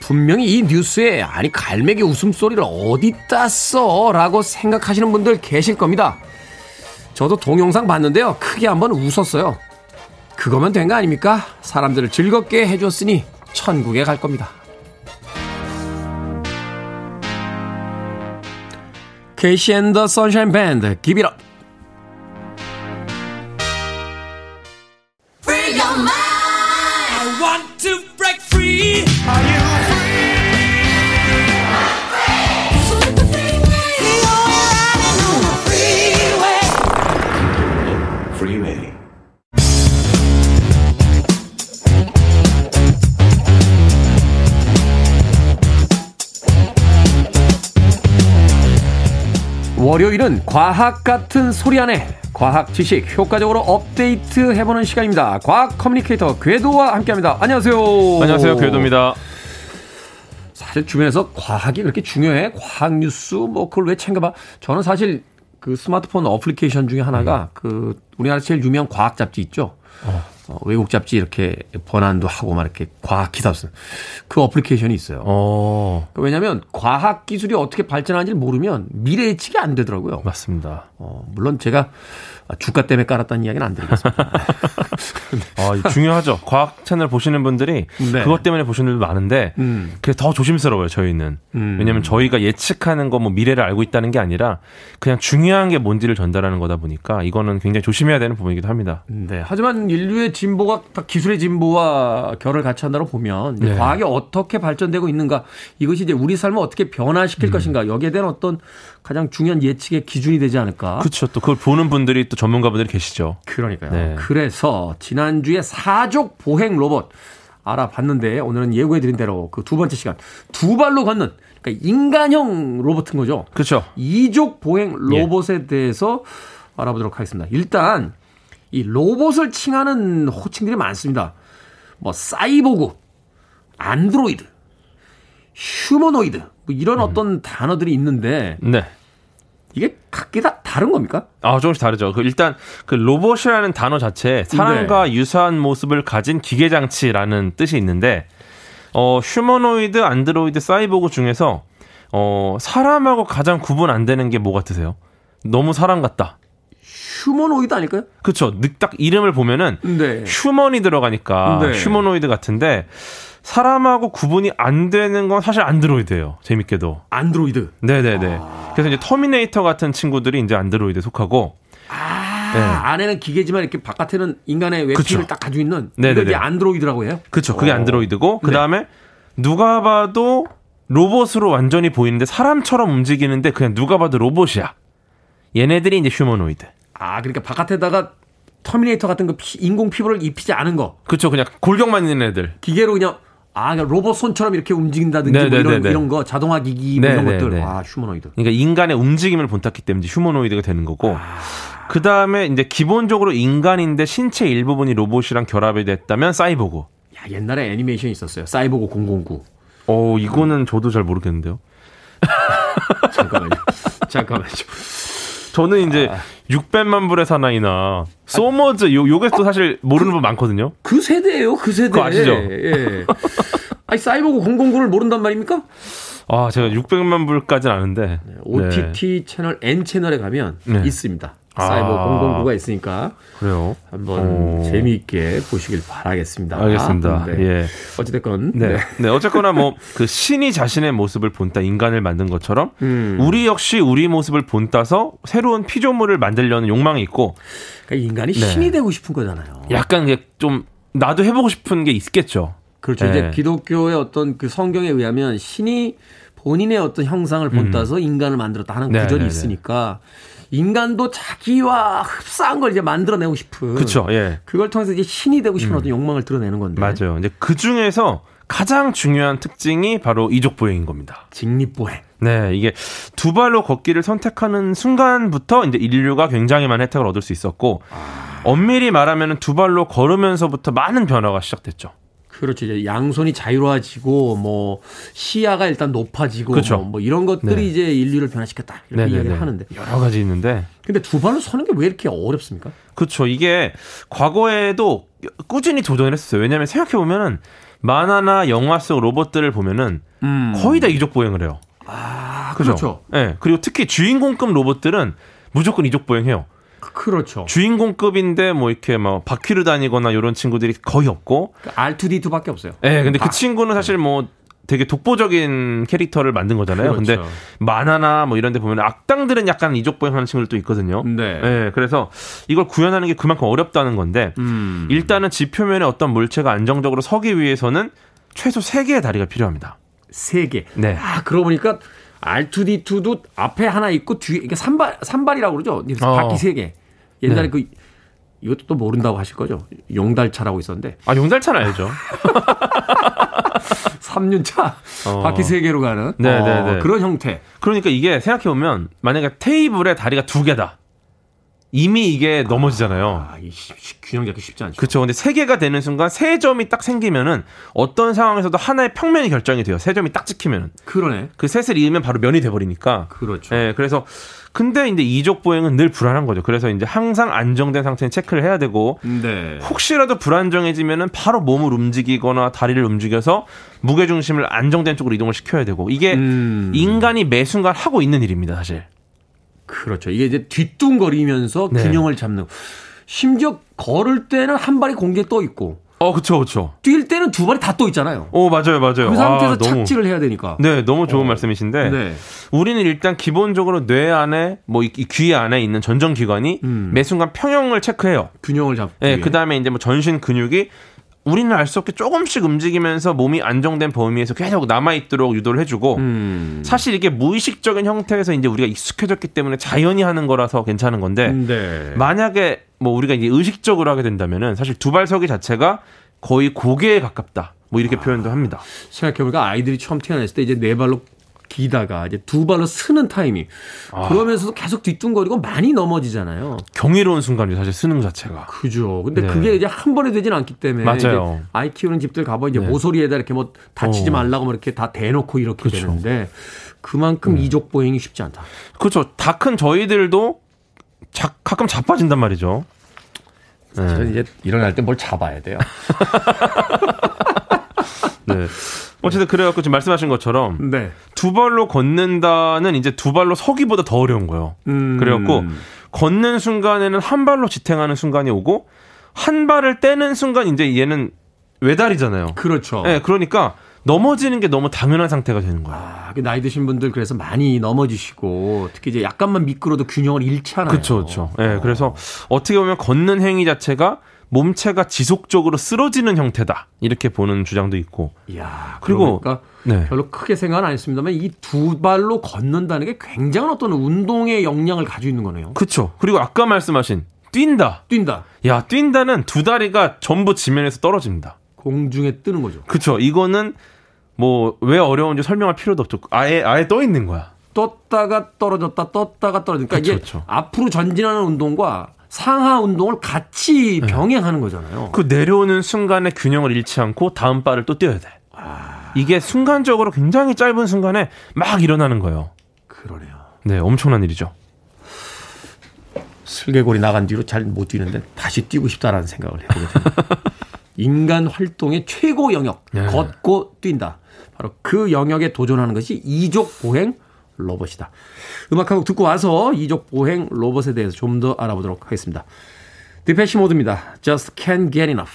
분명히 이 뉴스에 아니 갈매기 웃음소리를 어디다 써? 라고 생각하시는 분들 계실 겁니다. 저도 동영상 봤는데요. 크게 한번 웃었어요. 그거면 된 거 아닙니까? 사람들을 즐겁게 해줬으니 천국에 갈 겁니다. 케이시 앤더 선샤인 밴드 기비럽 월요일은 과학 같은 소리 안에 과학 지식 효과적으로 업데이트 해보는 시간입니다. 과학 커뮤니케이터 궤도와 함께합니다. 안녕하세요. 안녕하세요. 궤도입니다. 사실 주변에서 과학이 그렇게 중요해? 과학 뉴스 뭐 그걸 왜 챙겨봐? 저는 사실 그 스마트폰 어플리케이션 중에 하나가 음. 그 우리나라 제일 유명 과학 잡지 있죠. 어. 어, 외국 잡지 이렇게 번안도 하고 막 이렇게 과학 기사 쓰는 그 어플리케이션이 있어요. 어. 그러니까 왜냐하면 과학 기술이 어떻게 발전하는지 를 모르면 미래 예측이 안 되더라고요. 맞습니다. 어, 물론 제가 주가 때문에 깔았다는 이야기는 안 드리겠습니다. 아, 중요하죠. 과학 채널 보시는 분들이 네. 그것 때문에 보시는 분들 많은데 음. 그게 더 조심스러워요. 저희는 음. 왜냐하면 저희가 예측하는 거 뭐 미래를 알고 있다는 게 아니라 그냥 중요한 게 뭔지를 전달하는 거다 보니까 이거는 굉장히 조심해야 되는 부분이기도 합니다. 네. 하지만 인류의 진보가 다 기술의 진보와 결을 같이 한다고 보면 네. 과학이 어떻게 발전되고 있는가 이것이 이제 우리 삶을 어떻게 변화시킬 음. 것인가 여기에 대한 어떤 가장 중요한 예측의 기준이 되지 않을까. 그렇죠. 또 그걸 보는 분들이 또 전문가분들이 계시죠. 그러니까요. 네. 그래서 지난주에 사족 보행 로봇 알아봤는데 오늘은 예고해드린 대로 그 두 번째 시간 두 발로 걷는 그러니까 인간형 로봇인 거죠. 그렇죠. 이족 보행 로봇에 예. 대해서 알아보도록 하겠습니다. 일단 이 로봇을 칭하는 호칭들이 많습니다. 뭐 사이보그, 안드로이드, 휴머노이드 뭐 이런 음. 어떤 단어들이 있는데 네. 이게 각기 다 다른 겁니까? 아, 조금씩 다르죠. 그 일단 그 로봇이라는 단어 자체에 사람과 네. 유사한 모습을 가진 기계 장치라는 뜻이 있는데 어, 휴머노이드, 안드로이드, 사이보그 중에서 어, 사람하고 가장 구분 안 되는 게 뭐 같으세요? 너무 사람 같다. 휴머노이드 아닐까요? 그렇죠. 딱 이름을 보면은 네. 휴먼이 들어가니까 네. 휴머노이드 같은데 사람하고 구분이 안 되는 건 사실 안드로이드예요. 재밌게도. 안드로이드. 네네네. 아. 그래서 이제 터미네이터 같은 친구들이 이제 안드로이드에 속하고. 아, 네. 안에는 기계지만 이렇게 바깥에는 인간의 외피를 딱 가지고 있는 네네네. 안드로이드라고 해요. 그렇죠. 그게 안드로이드고 그 다음에 네. 누가 봐도 로봇으로 완전히 보이는데 사람처럼 움직이는데 그냥 누가 봐도 로봇이야. 얘네들이 이제 휴머노이드. 아, 그러니까 바깥에다가 터미네이터 같은 거 피, 인공 피부를 입히지 않은 거. 그렇죠. 그냥 골격만 있는 애들. 기계로 그냥 아, 그러니까 로봇 손처럼 이렇게 움직인다든지 뭐 이런, 이런 거, 자동화 기기 뭐 이런 것들. 아, 휴머노이드. 그러니까 인간의 움직임을 본땄기 때문에 휴머노이드가 되는 거고. 아... 그 다음에 이제 기본적으로 인간인데 신체 일부분이 로봇이랑 결합이 됐다면 사이보그. 야, 옛날에 애니메이션 있었어요. 사이보그 009. 어, 이거는 저도 잘 모르겠는데요. 잠깐만요. 잠깐만요. 저는 이제 아. 600만 불의 사나이나 소머즈 요 요게 또 사실 모르는 그, 분 많거든요. 그 세대예요, 그 세대. 그거 아시죠? 예. 아니 사이버그 009를 모른단 말입니까? 아, 제가 600만 불까지는 아는데. 네, OTT 네. 채널 N 채널에 가면 네. 있습니다. 사이버 아. 009가 있으니까 그래요. 한번 오. 재미있게 보시길 바라겠습니다. 알겠습니다. 네. 예. 어찌됐건 네. 네. 네. 어쨌거나 뭐 그 신이 자신의 모습을 본따 인간을 만든 것처럼 음. 우리 역시 우리 모습을 본따서 새로운 피조물을 만들려는 욕망이 있고 그러니까 인간이 네. 신이 되고 싶은 거잖아요. 약간 좀 나도 해보고 싶은 게 있겠죠. 그렇죠. 이제 네. 기독교의 어떤 그 성경에 의하면 신이 본인의 어떤 형상을 본따서 음. 인간을 만들었다 하는 네, 구절이 있으니까 인간도 자기와 흡사한 걸 이제 만들어내고 싶은. 그렇죠. 예. 그걸 통해서 이제 신이 되고 싶은 음. 어떤 욕망을 드러내는 건데. 맞아요. 이제 그 중에서 가장 중요한 특징이 바로 이족 보행인 겁니다. 직립보행. 네, 이게 두 발로 걷기를 선택하는 순간부터 이제 인류가 굉장히 많은 혜택을 얻을 수 있었고 아... 엄밀히 말하면 두 발로 걸으면서부터 많은 변화가 시작됐죠. 그렇죠. 이제 양손이 자유로워지고 뭐 시야가 일단 높아지고 그렇죠. 뭐, 뭐, 이런 것들이 네. 이제 인류를 변화시켰다 이렇게 네네네. 이야기를 하는데 여러 가지 있는데 근데 두 발로 서는 게 왜 이렇게 어렵습니까? 그렇죠. 이게 과거에도 꾸준히 도전을 했었어요. 왜냐하면 생각해 보면은 만화나 영화 속 로봇들을 보면은 음. 거의 다 이족 보행을 해요. 아, 그렇죠. 예. 네. 그리고 특히 주인공급 로봇들은 무조건 이족 보행해요. 그렇죠. 주인공급인데 뭐 이렇게 막 바퀴를 다니거나 이런 친구들이 거의 없고 그 R2D2밖에 없어요. 예, 네, 근데 그 친구는 사실 뭐 되게 독보적인 캐릭터를 만든 거잖아요. 그렇죠. 근데 만화나 뭐 이런 데 보면 악당들은 약간 이족보행 하는 친구들도 있거든요. 네. 네. 그래서 이걸 구현하는 게 그만큼 어렵다는 건데 음. 일단은 지표면에 어떤 물체가 안정적으로 서기 위해서는 최소 3개의 다리가 필요합니다. 3개. 네. 아, 그러고 보니까 R2D2도 앞에 하나 있고 뒤에 이게 산발 산발이라고 그러죠. 어. 바퀴 세 개. 옛날에 네. 그 이것도 또 모른다고 하실 거죠. 용달차라고 있었는데. 아, 용달차는 알죠. 3륜차 어. 바퀴 세 개로 가는 네네네. 네, 어, 네. 그런 형태. 그러니까 이게 생각해 보면 만약에 테이블에 다리가 두 개다. 이미 이게 넘어지잖아요. 아, 균형 잡기 쉽지 않죠. 그렇죠. 근데 세 개가 되는 순간 세 점이 딱 생기면은 어떤 상황에서도 하나의 평면이 결정이 돼요. 세 점이 딱 찍히면은. 그러네. 그 셋을 이으면 바로 면이 돼 버리니까. 그렇죠. 예. 그래서 근데 이제 이족 보행은 늘 불안한 거죠. 그래서 이제 항상 안정된 상태는 체크를 해야 되고 네. 혹시라도 불안정해지면은 바로 몸을 움직이거나 다리를 움직여서 무게 중심을 안정된 쪽으로 이동을 시켜야 되고 이게 음. 인간이 매 순간 하고 있는 일입니다, 사실. 그렇죠. 이게 이제 뒤뚱거리면서 네. 균형을 잡는. 심지어 걸을 때는 한 발이 공기에 떠 있고. 어, 그쵸, 그쵸. 뛸 때는 두 발이 다 떠 있잖아요. 어, 맞아요, 맞아요. 그 상태에서 아, 착지를 해야 되니까. 네, 너무 좋은 어. 말씀이신데. 네. 우리는 일단 기본적으로 뇌 안에, 뭐, 이 귀 안에 있는 전정기관이 음. 매 순간 평형을 체크해요. 균형을 잡고. 네, 그 다음에 이제 뭐 전신 근육이 우리는 알 수 없게 조금씩 움직이면서 몸이 안정된 범위에서 계속 남아있도록 유도를 해주고 음. 사실 이게 무의식적인 형태에서 이제 우리가 익숙해졌기 때문에 자연히 하는 거라서 괜찮은 건데 네. 만약에 뭐 우리가 이제 의식적으로 하게 된다면은 사실 두발서기 자체가 거의 고개에 가깝다 뭐 이렇게 아. 표현도 합니다. 생각해보니까 아이들이 처음 태어났을 때 이제 네 발로 기다가 이제 두 발로 쓰는 타이밍. 아. 그러면서도 계속 뒤뚱거리고 많이 넘어지잖아요. 경이로운 순간이 사실 쓰는 자체가. 그죠. 근데 네. 그게 이제 한 번에 되지는 않기 때문에 맞아요. 아이 키우는 집들 가보 이제 네. 모서리에다 이렇게 뭐 다치지 어. 말라고 뭐 이렇게 다 대놓고 이렇게 그렇죠. 되는데 그만큼 음. 이족 보행이 쉽지 않다. 그렇죠. 다 큰 저희들도 자, 가끔 자빠진단 말이죠. 네. 이제 일어날 때 뭘 잡아야 돼요. 네. 어쨌든 그래갖고 지금 말씀하신 것처럼 네. 두 발로 걷는다는 이제 두 발로 서기보다 더 어려운 거예요. 음. 그래갖고 걷는 순간에는 한 발로 지탱하는 순간이 오고 한 발을 떼는 순간 이제 얘는 외다리잖아요. 그렇죠. 네, 그러니까 넘어지는 게 너무 당연한 상태가 되는 거예요. 아, 그 나이 드신 분들 그래서 많이 넘어지시고 특히 이제 약간만 미끄러도 균형을 잃잖아요. 그렇죠, 그렇죠. 예, 네, 그래서 어떻게 보면 걷는 행위 자체가 몸체가 지속적으로 쓰러지는 형태다 이렇게 보는 주장도 있고. 야 그리고 그러니까 네. 별로 크게 생각은 안 했습니다만 이 두 발로 걷는다는 게 굉장한 어떤 운동의 역량을 가지고 있는 거네요. 그렇죠. 그리고 아까 말씀하신 뛴다. 뛴다. 야 뛴다는 두 다리가 전부 지면에서 떨어집니다. 공중에 뜨는 거죠. 그렇죠. 이거는 뭐 왜 어려운지 설명할 필요도 없죠. 아예 아예 떠 있는 거야. 떴다가 떨어졌다 떴다가 떨어지니까 그쵸, 이게 그쵸. 앞으로 전진하는 운동과 상하 운동을 같이 네. 병행하는 거잖아요. 그 내려오는 순간에 균형을 잃지 않고 다음 발을 또 뛰어야 돼. 아... 이게 순간적으로 굉장히 짧은 순간에 막 일어나는 거예요. 그러네요. 네, 엄청난 일이죠. 슬개골이 나간 뒤로 잘 못 뛰는데 다시 뛰고 싶다라는 생각을 됩니다. 인간 활동의 최고 영역, 네. 걷고 뛴다. 바로 그 영역에 도전하는 것이 이족 보행 로봇이다. 음악 한 곡 듣고 와서 이족 보행 로봇에 대해서 좀 더 알아보도록 하겠습니다. 디페시 모드입니다. Just can't get enough.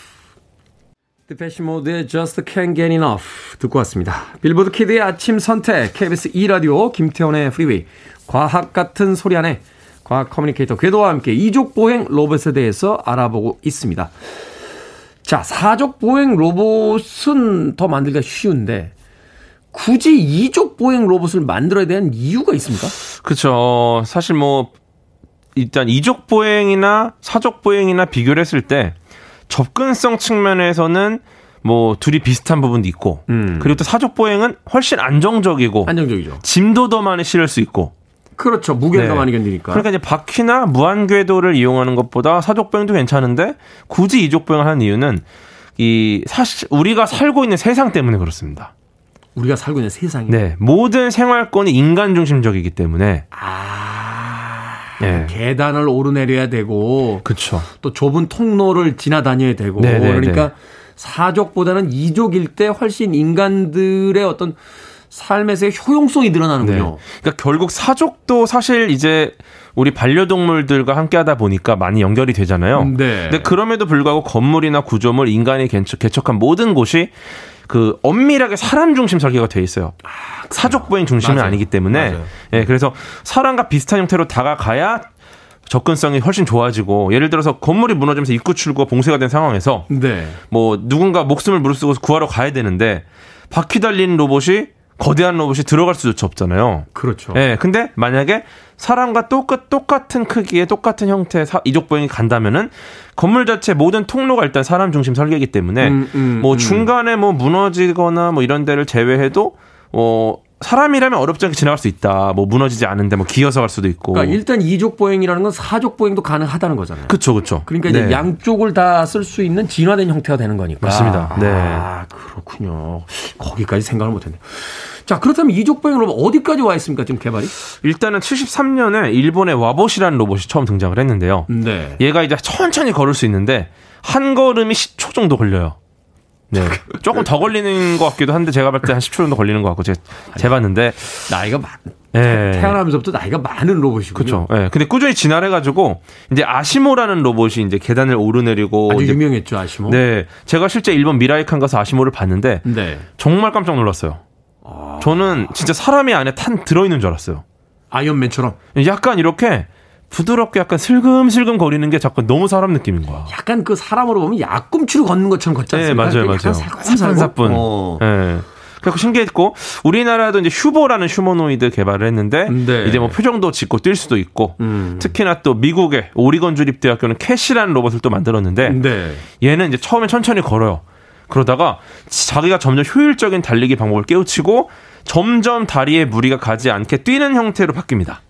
디페시 모드의 Just can't get enough 듣고 왔습니다. 빌보드 키드의 아침 선택, KBS 2 라디오, 김태훈의 프리웨이, 과학 같은 소리 안에 과학 커뮤니케이터 궤도와 함께 이족 보행 로봇에 대해서 알아보고 있습니다. 자, 사족 보행 로봇은 더 만들기가 쉬운데 굳이 이족 보행 로봇을 만들어야 되는 이유가 있습니까? 그렇죠. 사실 뭐 일단 이족 보행이나 사족 보행이나 비교를 했을 때 접근성 측면에서는 뭐 둘이 비슷한 부분도 있고 음. 그리고 또 사족 보행은 훨씬 안정적이고 안정적이죠. 짐도 더 많이 실을 수 있고 그렇죠. 무게가 네. 많이 견디니까. 그러니까 이제 바퀴나 무한 궤도를 이용하는 것보다 사족 보행도 괜찮은데 굳이 이족 보행을 하는 이유는 이 사실 우리가 살고 있는 세상 때문에 그렇습니다. 우리가 살고 있는 세상이. 네. 모든 생활권이 인간 중심적이기 때문에. 아. 네. 계단을 오르내려야 되고. 그렇죠. 또 좁은 통로를 지나다녀야 되고. 네네네. 네, 그러니까 네. 사족보다는 이족일 때 훨씬 인간들의 어떤 삶에서의 효용성이 늘어나는군요. 네. 그러니까 결국 사족도 사실 이제 우리 반려동물들과 함께 하다 보니까 많이 연결이 되잖아요. 네. 근데 그럼에도 불구하고 건물이나 구조물, 인간이 개척, 개척한 모든 곳이 그 엄밀하게 사람 중심 설계가 돼 있어요. 아, 사족 보행 중심은 맞아요. 아니기 때문에 맞아요. 예, 그래서 사람과 비슷한 형태로 다가가야 접근성이 훨씬 좋아지고 예를 들어서 건물이 무너지면서 입구 출구가 봉쇄가 된 상황에서 네. 뭐 누군가 목숨을 무릅쓰고 구하러 가야 되는데 바퀴 달린 로봇이 거대한 로봇이 들어갈 수조차 없잖아요. 그렇죠. 예. 근데 만약에 사람과 똑같, 똑같은 크기의 똑같은 형태의 사, 이족 보행이 간다면은 건물 자체 모든 통로가 일단 사람 중심 설계이기 때문에 음, 음, 뭐 음. 중간에 뭐 무너지거나 뭐 이런 데를 제외해도 어 사람이라면 어렵지 않게 지나갈 수 있다. 뭐 무너지지 않은데 뭐 기어서 갈 수도 있고. 그러니까 일단 이족 보행이라는 건 사족 보행도 가능하다는 거잖아요. 그렇죠, 그렇죠. 그러니까 이제 네. 양쪽을 다 쓸 수 있는 진화된 형태가 되는 거니까. 맞습니다. 네. 아, 그렇군요. 거기까지 생각을 못했네요. 자, 그렇다면 이족 보행 로봇 어디까지 와 있습니까? 지금 개발이? 일단은 73년에 일본의 와봇이라는 로봇이 처음 등장을 했는데요. 네. 얘가 이제 천천히 걸을 수 있는데 한 걸음이 10초 정도 걸려요. 네. 조금 더 걸리는 것 같기도 한데 제가 봤을 때한 10초 정도 걸리는 것 같고 제가 재봤는데 나이가 많 네. 태어나면서부터 나이가 많은 로봇이군요. 그렇죠. 예. 네. 근데 꾸준히 진화해 가지고 이제 아시모라는 로봇이 이제 계단을 오르내리고 아주 유명했죠, 아시모. 네. 제가 실제 일본 미라이칸 가서 아시모를 봤는데 네. 정말 깜짝 놀랐어요. 아... 저는 진짜 사람이 안에 탄 들어 있는 줄 알았어요. 아이언맨처럼 약간 이렇게 부드럽게 약간 슬금슬금 거리는 게 자꾸 너무 사람 느낌인 거야. 약간 그 사람으로 보면 약꿈치로 걷는 것처럼 걷지 않습니까? 네, 맞아요, 맞아요. 사뿐사뿐. 어. 네. 그래서 신기했고 우리나라도 이제 휴보라는 휴머노이드 개발을 했는데 네. 이제 뭐 표정도 짓고 뛸 수도 있고 음. 특히나 또 미국의 오리건 주립 대학교는 캐시라는 로봇을 또 만들었는데 네. 얘는 이제 처음에 천천히 걸어요. 그러다가 자기가 점점 효율적인 달리기 방법을 깨우치고 점점 다리에 무리가 가지 않게 뛰는 형태로 바뀝니다.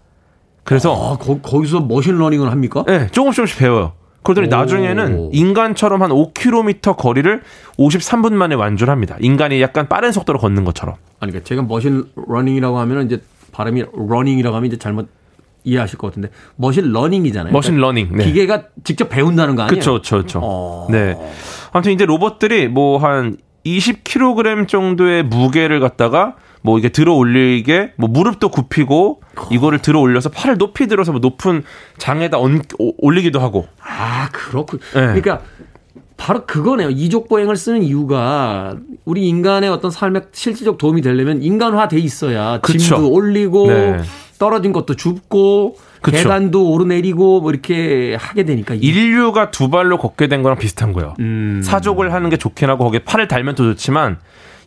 그래서 아, 거, 기서 machine learning을 합니까? 네, 조금씩 조금씩 배워요. 그러더니 오. 나중에는 인간처럼 한 5km 거리를 53분 만에 완주를 합니다. 인간이 약간 빠른 속도로 걷는 것처럼. 아니, 그러니까 제가 machine learning이라고 하면 이제 발음이 learning이라고 하면 이제 잘못 이해하실 것 같은데 machine learning이잖아요. machine 그러니까 learning. 네. 기계가 직접 배운다는 거 아니에요? 그렇죠, 그렇죠. 어... 네. 아무튼 이제 로봇들이 뭐 한 20kg 정도의 무게를 갖다가 뭐 이게 들어 올리게 뭐 무릎도 굽히고 이거를 들어 올려서 팔을 높이 들어서 뭐 높은 장에다 얹, 올리기도 하고. 아, 그렇군. 네. 그러니까 바로 그거네요. 이족 보행을 쓰는 이유가 우리 인간의 어떤 삶에 실질적 도움이 되려면 인간화 돼 있어야 그쵸. 짐도 올리고 네. 떨어진 것도 줍고 그쵸. 계단도 오르내리고 뭐 이렇게 하게 되니까 인류가 두 발로 걷게 된 거랑 비슷한 거예요. 음. 사족을 하는 게 좋긴 하고 거기에 팔을 달면 더 좋지만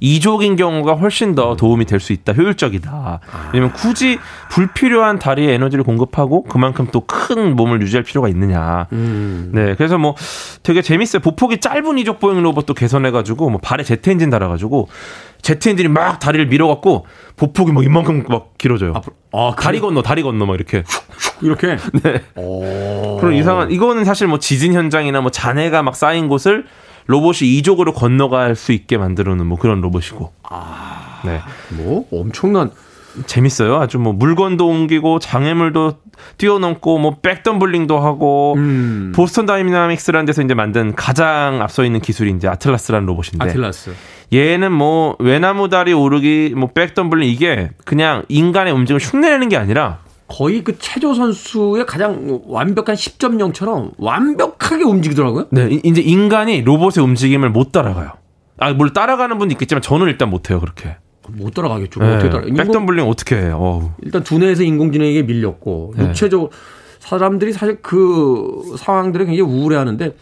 이족인 경우가 훨씬 더 도움이 될 수 있다, 효율적이다. 왜냐면 굳이 불필요한 다리에 에너지를 공급하고 그만큼 또 큰 몸을 유지할 필요가 있느냐. 음. 네, 그래서 뭐 되게 재밌어요. 보폭이 짧은 이족 보행 로봇도 개선해가지고 뭐 발에 제트 엔진 달아가지고 제트 엔진이 막 다리를 밀어갖고 보폭이 막 이만큼 막 길어져요. 아, 아 다리 건너, 다리 건너 막 이렇게. 이렇게? 네. 그런 이상한, 이거는 사실 뭐 지진 현장이나 뭐 잔해가 막 쌓인 곳을 로봇이 이쪽으로 건너갈 수 있게 만들어 놓은 뭐 그런 로봇이고. 아. 네. 뭐 엄청난 재밌어요. 아주 뭐 물건도 옮기고 장애물도 뛰어넘고 뭐 백덤블링도 하고 음. 보스턴 다이나믹스라는 데서 이제 만든 가장 앞서 있는 기술이 이제 아틀라스라는 로봇인데 아틀라스. 얘는 뭐 외나무 다리 오르기 뭐 백덤블링 이게 그냥 인간의 움직임을 흉내내는 게 아니라 거의 그 체조 선수의 가장 완벽한 10.0처럼 완벽하게 움직이더라고요. 네, 이제 인간이 로봇의 움직임을 못 따라가요. 아, 물론 따라가는 분도 있겠지만 저는 일단 못 해요, 그렇게. 못 따라가겠죠. 네, 어떻게 따라? 백덤블링 어떻게 해요? 어우. 일단 두뇌에서 인공지능에게 밀렸고 네. 육체적 사람들이 사실 그 상황들을 굉장히 우울해하는데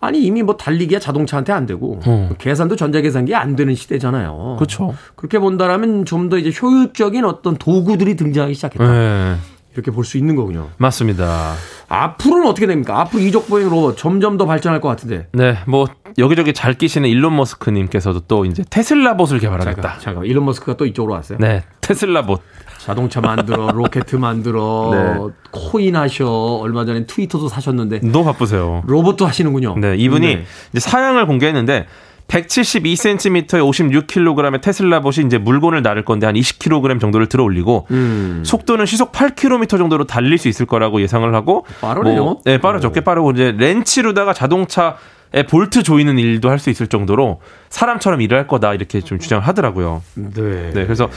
아니 이미 뭐 달리기야 자동차한테 안 되고 어. 계산도 전자계산기 안 되는 시대잖아요. 그렇죠. 그렇게 본다라면 좀 더 이제 효율적인 어떤 도구들이 등장하기 시작했다. 네. 이렇게 볼 수 있는 거군요. 맞습니다. 앞으로는 어떻게 됩니까? 앞으로 이족 보행 로봇 점점 더 발전할 것 같은데. 네, 뭐 여기저기 잘 끼시는 일론 머스크님께서도 또 이제 테슬라 봇을 개발하겠다. 잠깐, 잠깐, 일론 머스크가 또 이쪽으로 왔어요. 네, 테슬라 봇. 자동차 만들어, 로켓 만들어, 네. 코인 하셔. 얼마 전에 트위터도 사셨는데. 너무 바쁘세요. 로봇도 하시는군요. 네, 이분이 네. 이제 사양을 공개했는데 172cm에 56kg의 테슬라 봇이 이제 물건을 나를 건데 한 20kg 정도를 들어 올리고 음. 속도는 시속 8km 정도로 달릴 수 있을 거라고 예상을 하고 빠르네요. 뭐, 네, 빠르죠. 꽤 빠르고 이제 렌치로다가 자동차 에 볼트 조이는 일도 할 수 있을 정도로 사람처럼 일을 할 거다 이렇게 좀 주장을 하더라고요. 네. 네. 그래서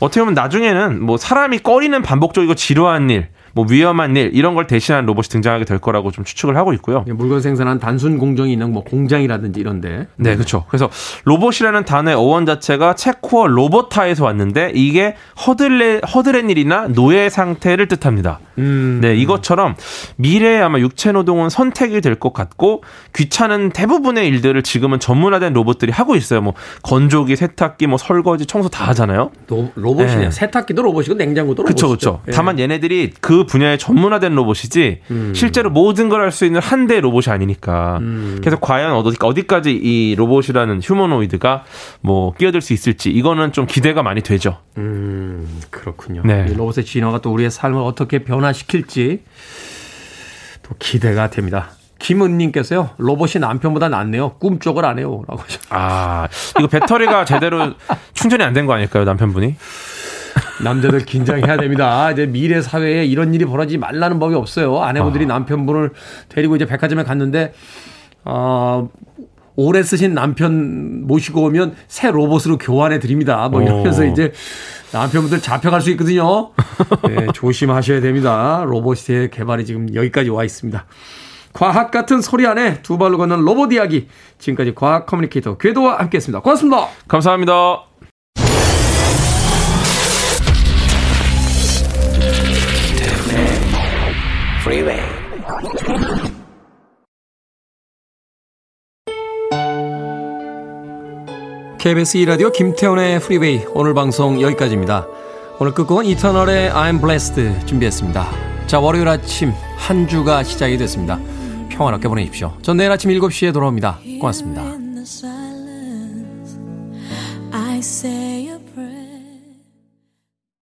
어떻게 보면 나중에는 뭐 사람이 꺼리는 반복적이고 지루한 일, 뭐 위험한 일 이런 걸 대신한 로봇이 등장하게 될 거라고 좀 추측을 하고 있고요. 물건 생산한 단순 공정이 있는 뭐 공장이라든지 이런데. 네, 그렇죠. 그래서 로봇이라는 단어의 어원 자체가 체코어 로보타에서 왔는데 이게 허들레 허드렛 일이나 노예 상태를 뜻합니다. 음. 네, 이것처럼 미래에 아마 육체 노동은 선택이 될 것 같고 귀찮은 대부분의 일들을 지금은 전문화된 로봇들이 하고 있어요. 뭐 건조기, 세탁기, 뭐 설거지, 청소 다 하잖아요. 로, 로봇이냐? 네. 세탁기도 로봇이고 냉장고도 로봇이죠. 그렇죠, 그렇죠. 다만 얘네들이 그 분야에 전문화된 로봇이지 음. 실제로 모든 걸 할 수 있는 한대 로봇이 아니니까. 음. 그래서 과연 어디, 어디 까지 이 로봇이라는 휴머노이드가 뭐 끼어들 수 있을지 이거는 좀 기대가 많이 되죠. 음, 그렇군요. 네. 로봇의 진화가 또 우리의 삶을 어떻게 변화시킬지 또 기대가 됩니다. 김은님께서요, 로봇이 남편보다 낫네요. 꿈쩍을 안 해요. 라고 하셨 아, 이거 배터리가 제대로 충전이 안 된 거 아닐까요, 남편분이? 남자들 긴장해야 됩니다. 이제 미래 사회에 이런 일이 벌어지지 말라는 법이 없어요. 아내분들이 아. 남편분을 데리고 이제 백화점에 갔는데, 어, 오래 쓰신 남편 모시고 오면 새 로봇으로 교환해 드립니다. 뭐 이러면서 오. 이제 남편분들 잡혀갈 수 있거든요. 네, 조심하셔야 됩니다. 로봇의 개발이 지금 여기까지 와 있습니다. 과학 같은 소리 안에 두 발로 걷는 로봇 이야기. 지금까지 과학 커뮤니케이터 궤도와 함께 했습니다. 고맙습니다. 감사합니다. Freeway. KBS 2라디오 김태훈의 프리웨이 오늘 방송 여기까지입니다. 오늘 끝곡은 이터널의 I'm Blessed 준비했습니다. 자 월요일 아침 한 주가 시작이 됐습니다. 평화롭게 보내십시오. 전 내일 아침 7시에 돌아옵니다. 고맙습니다.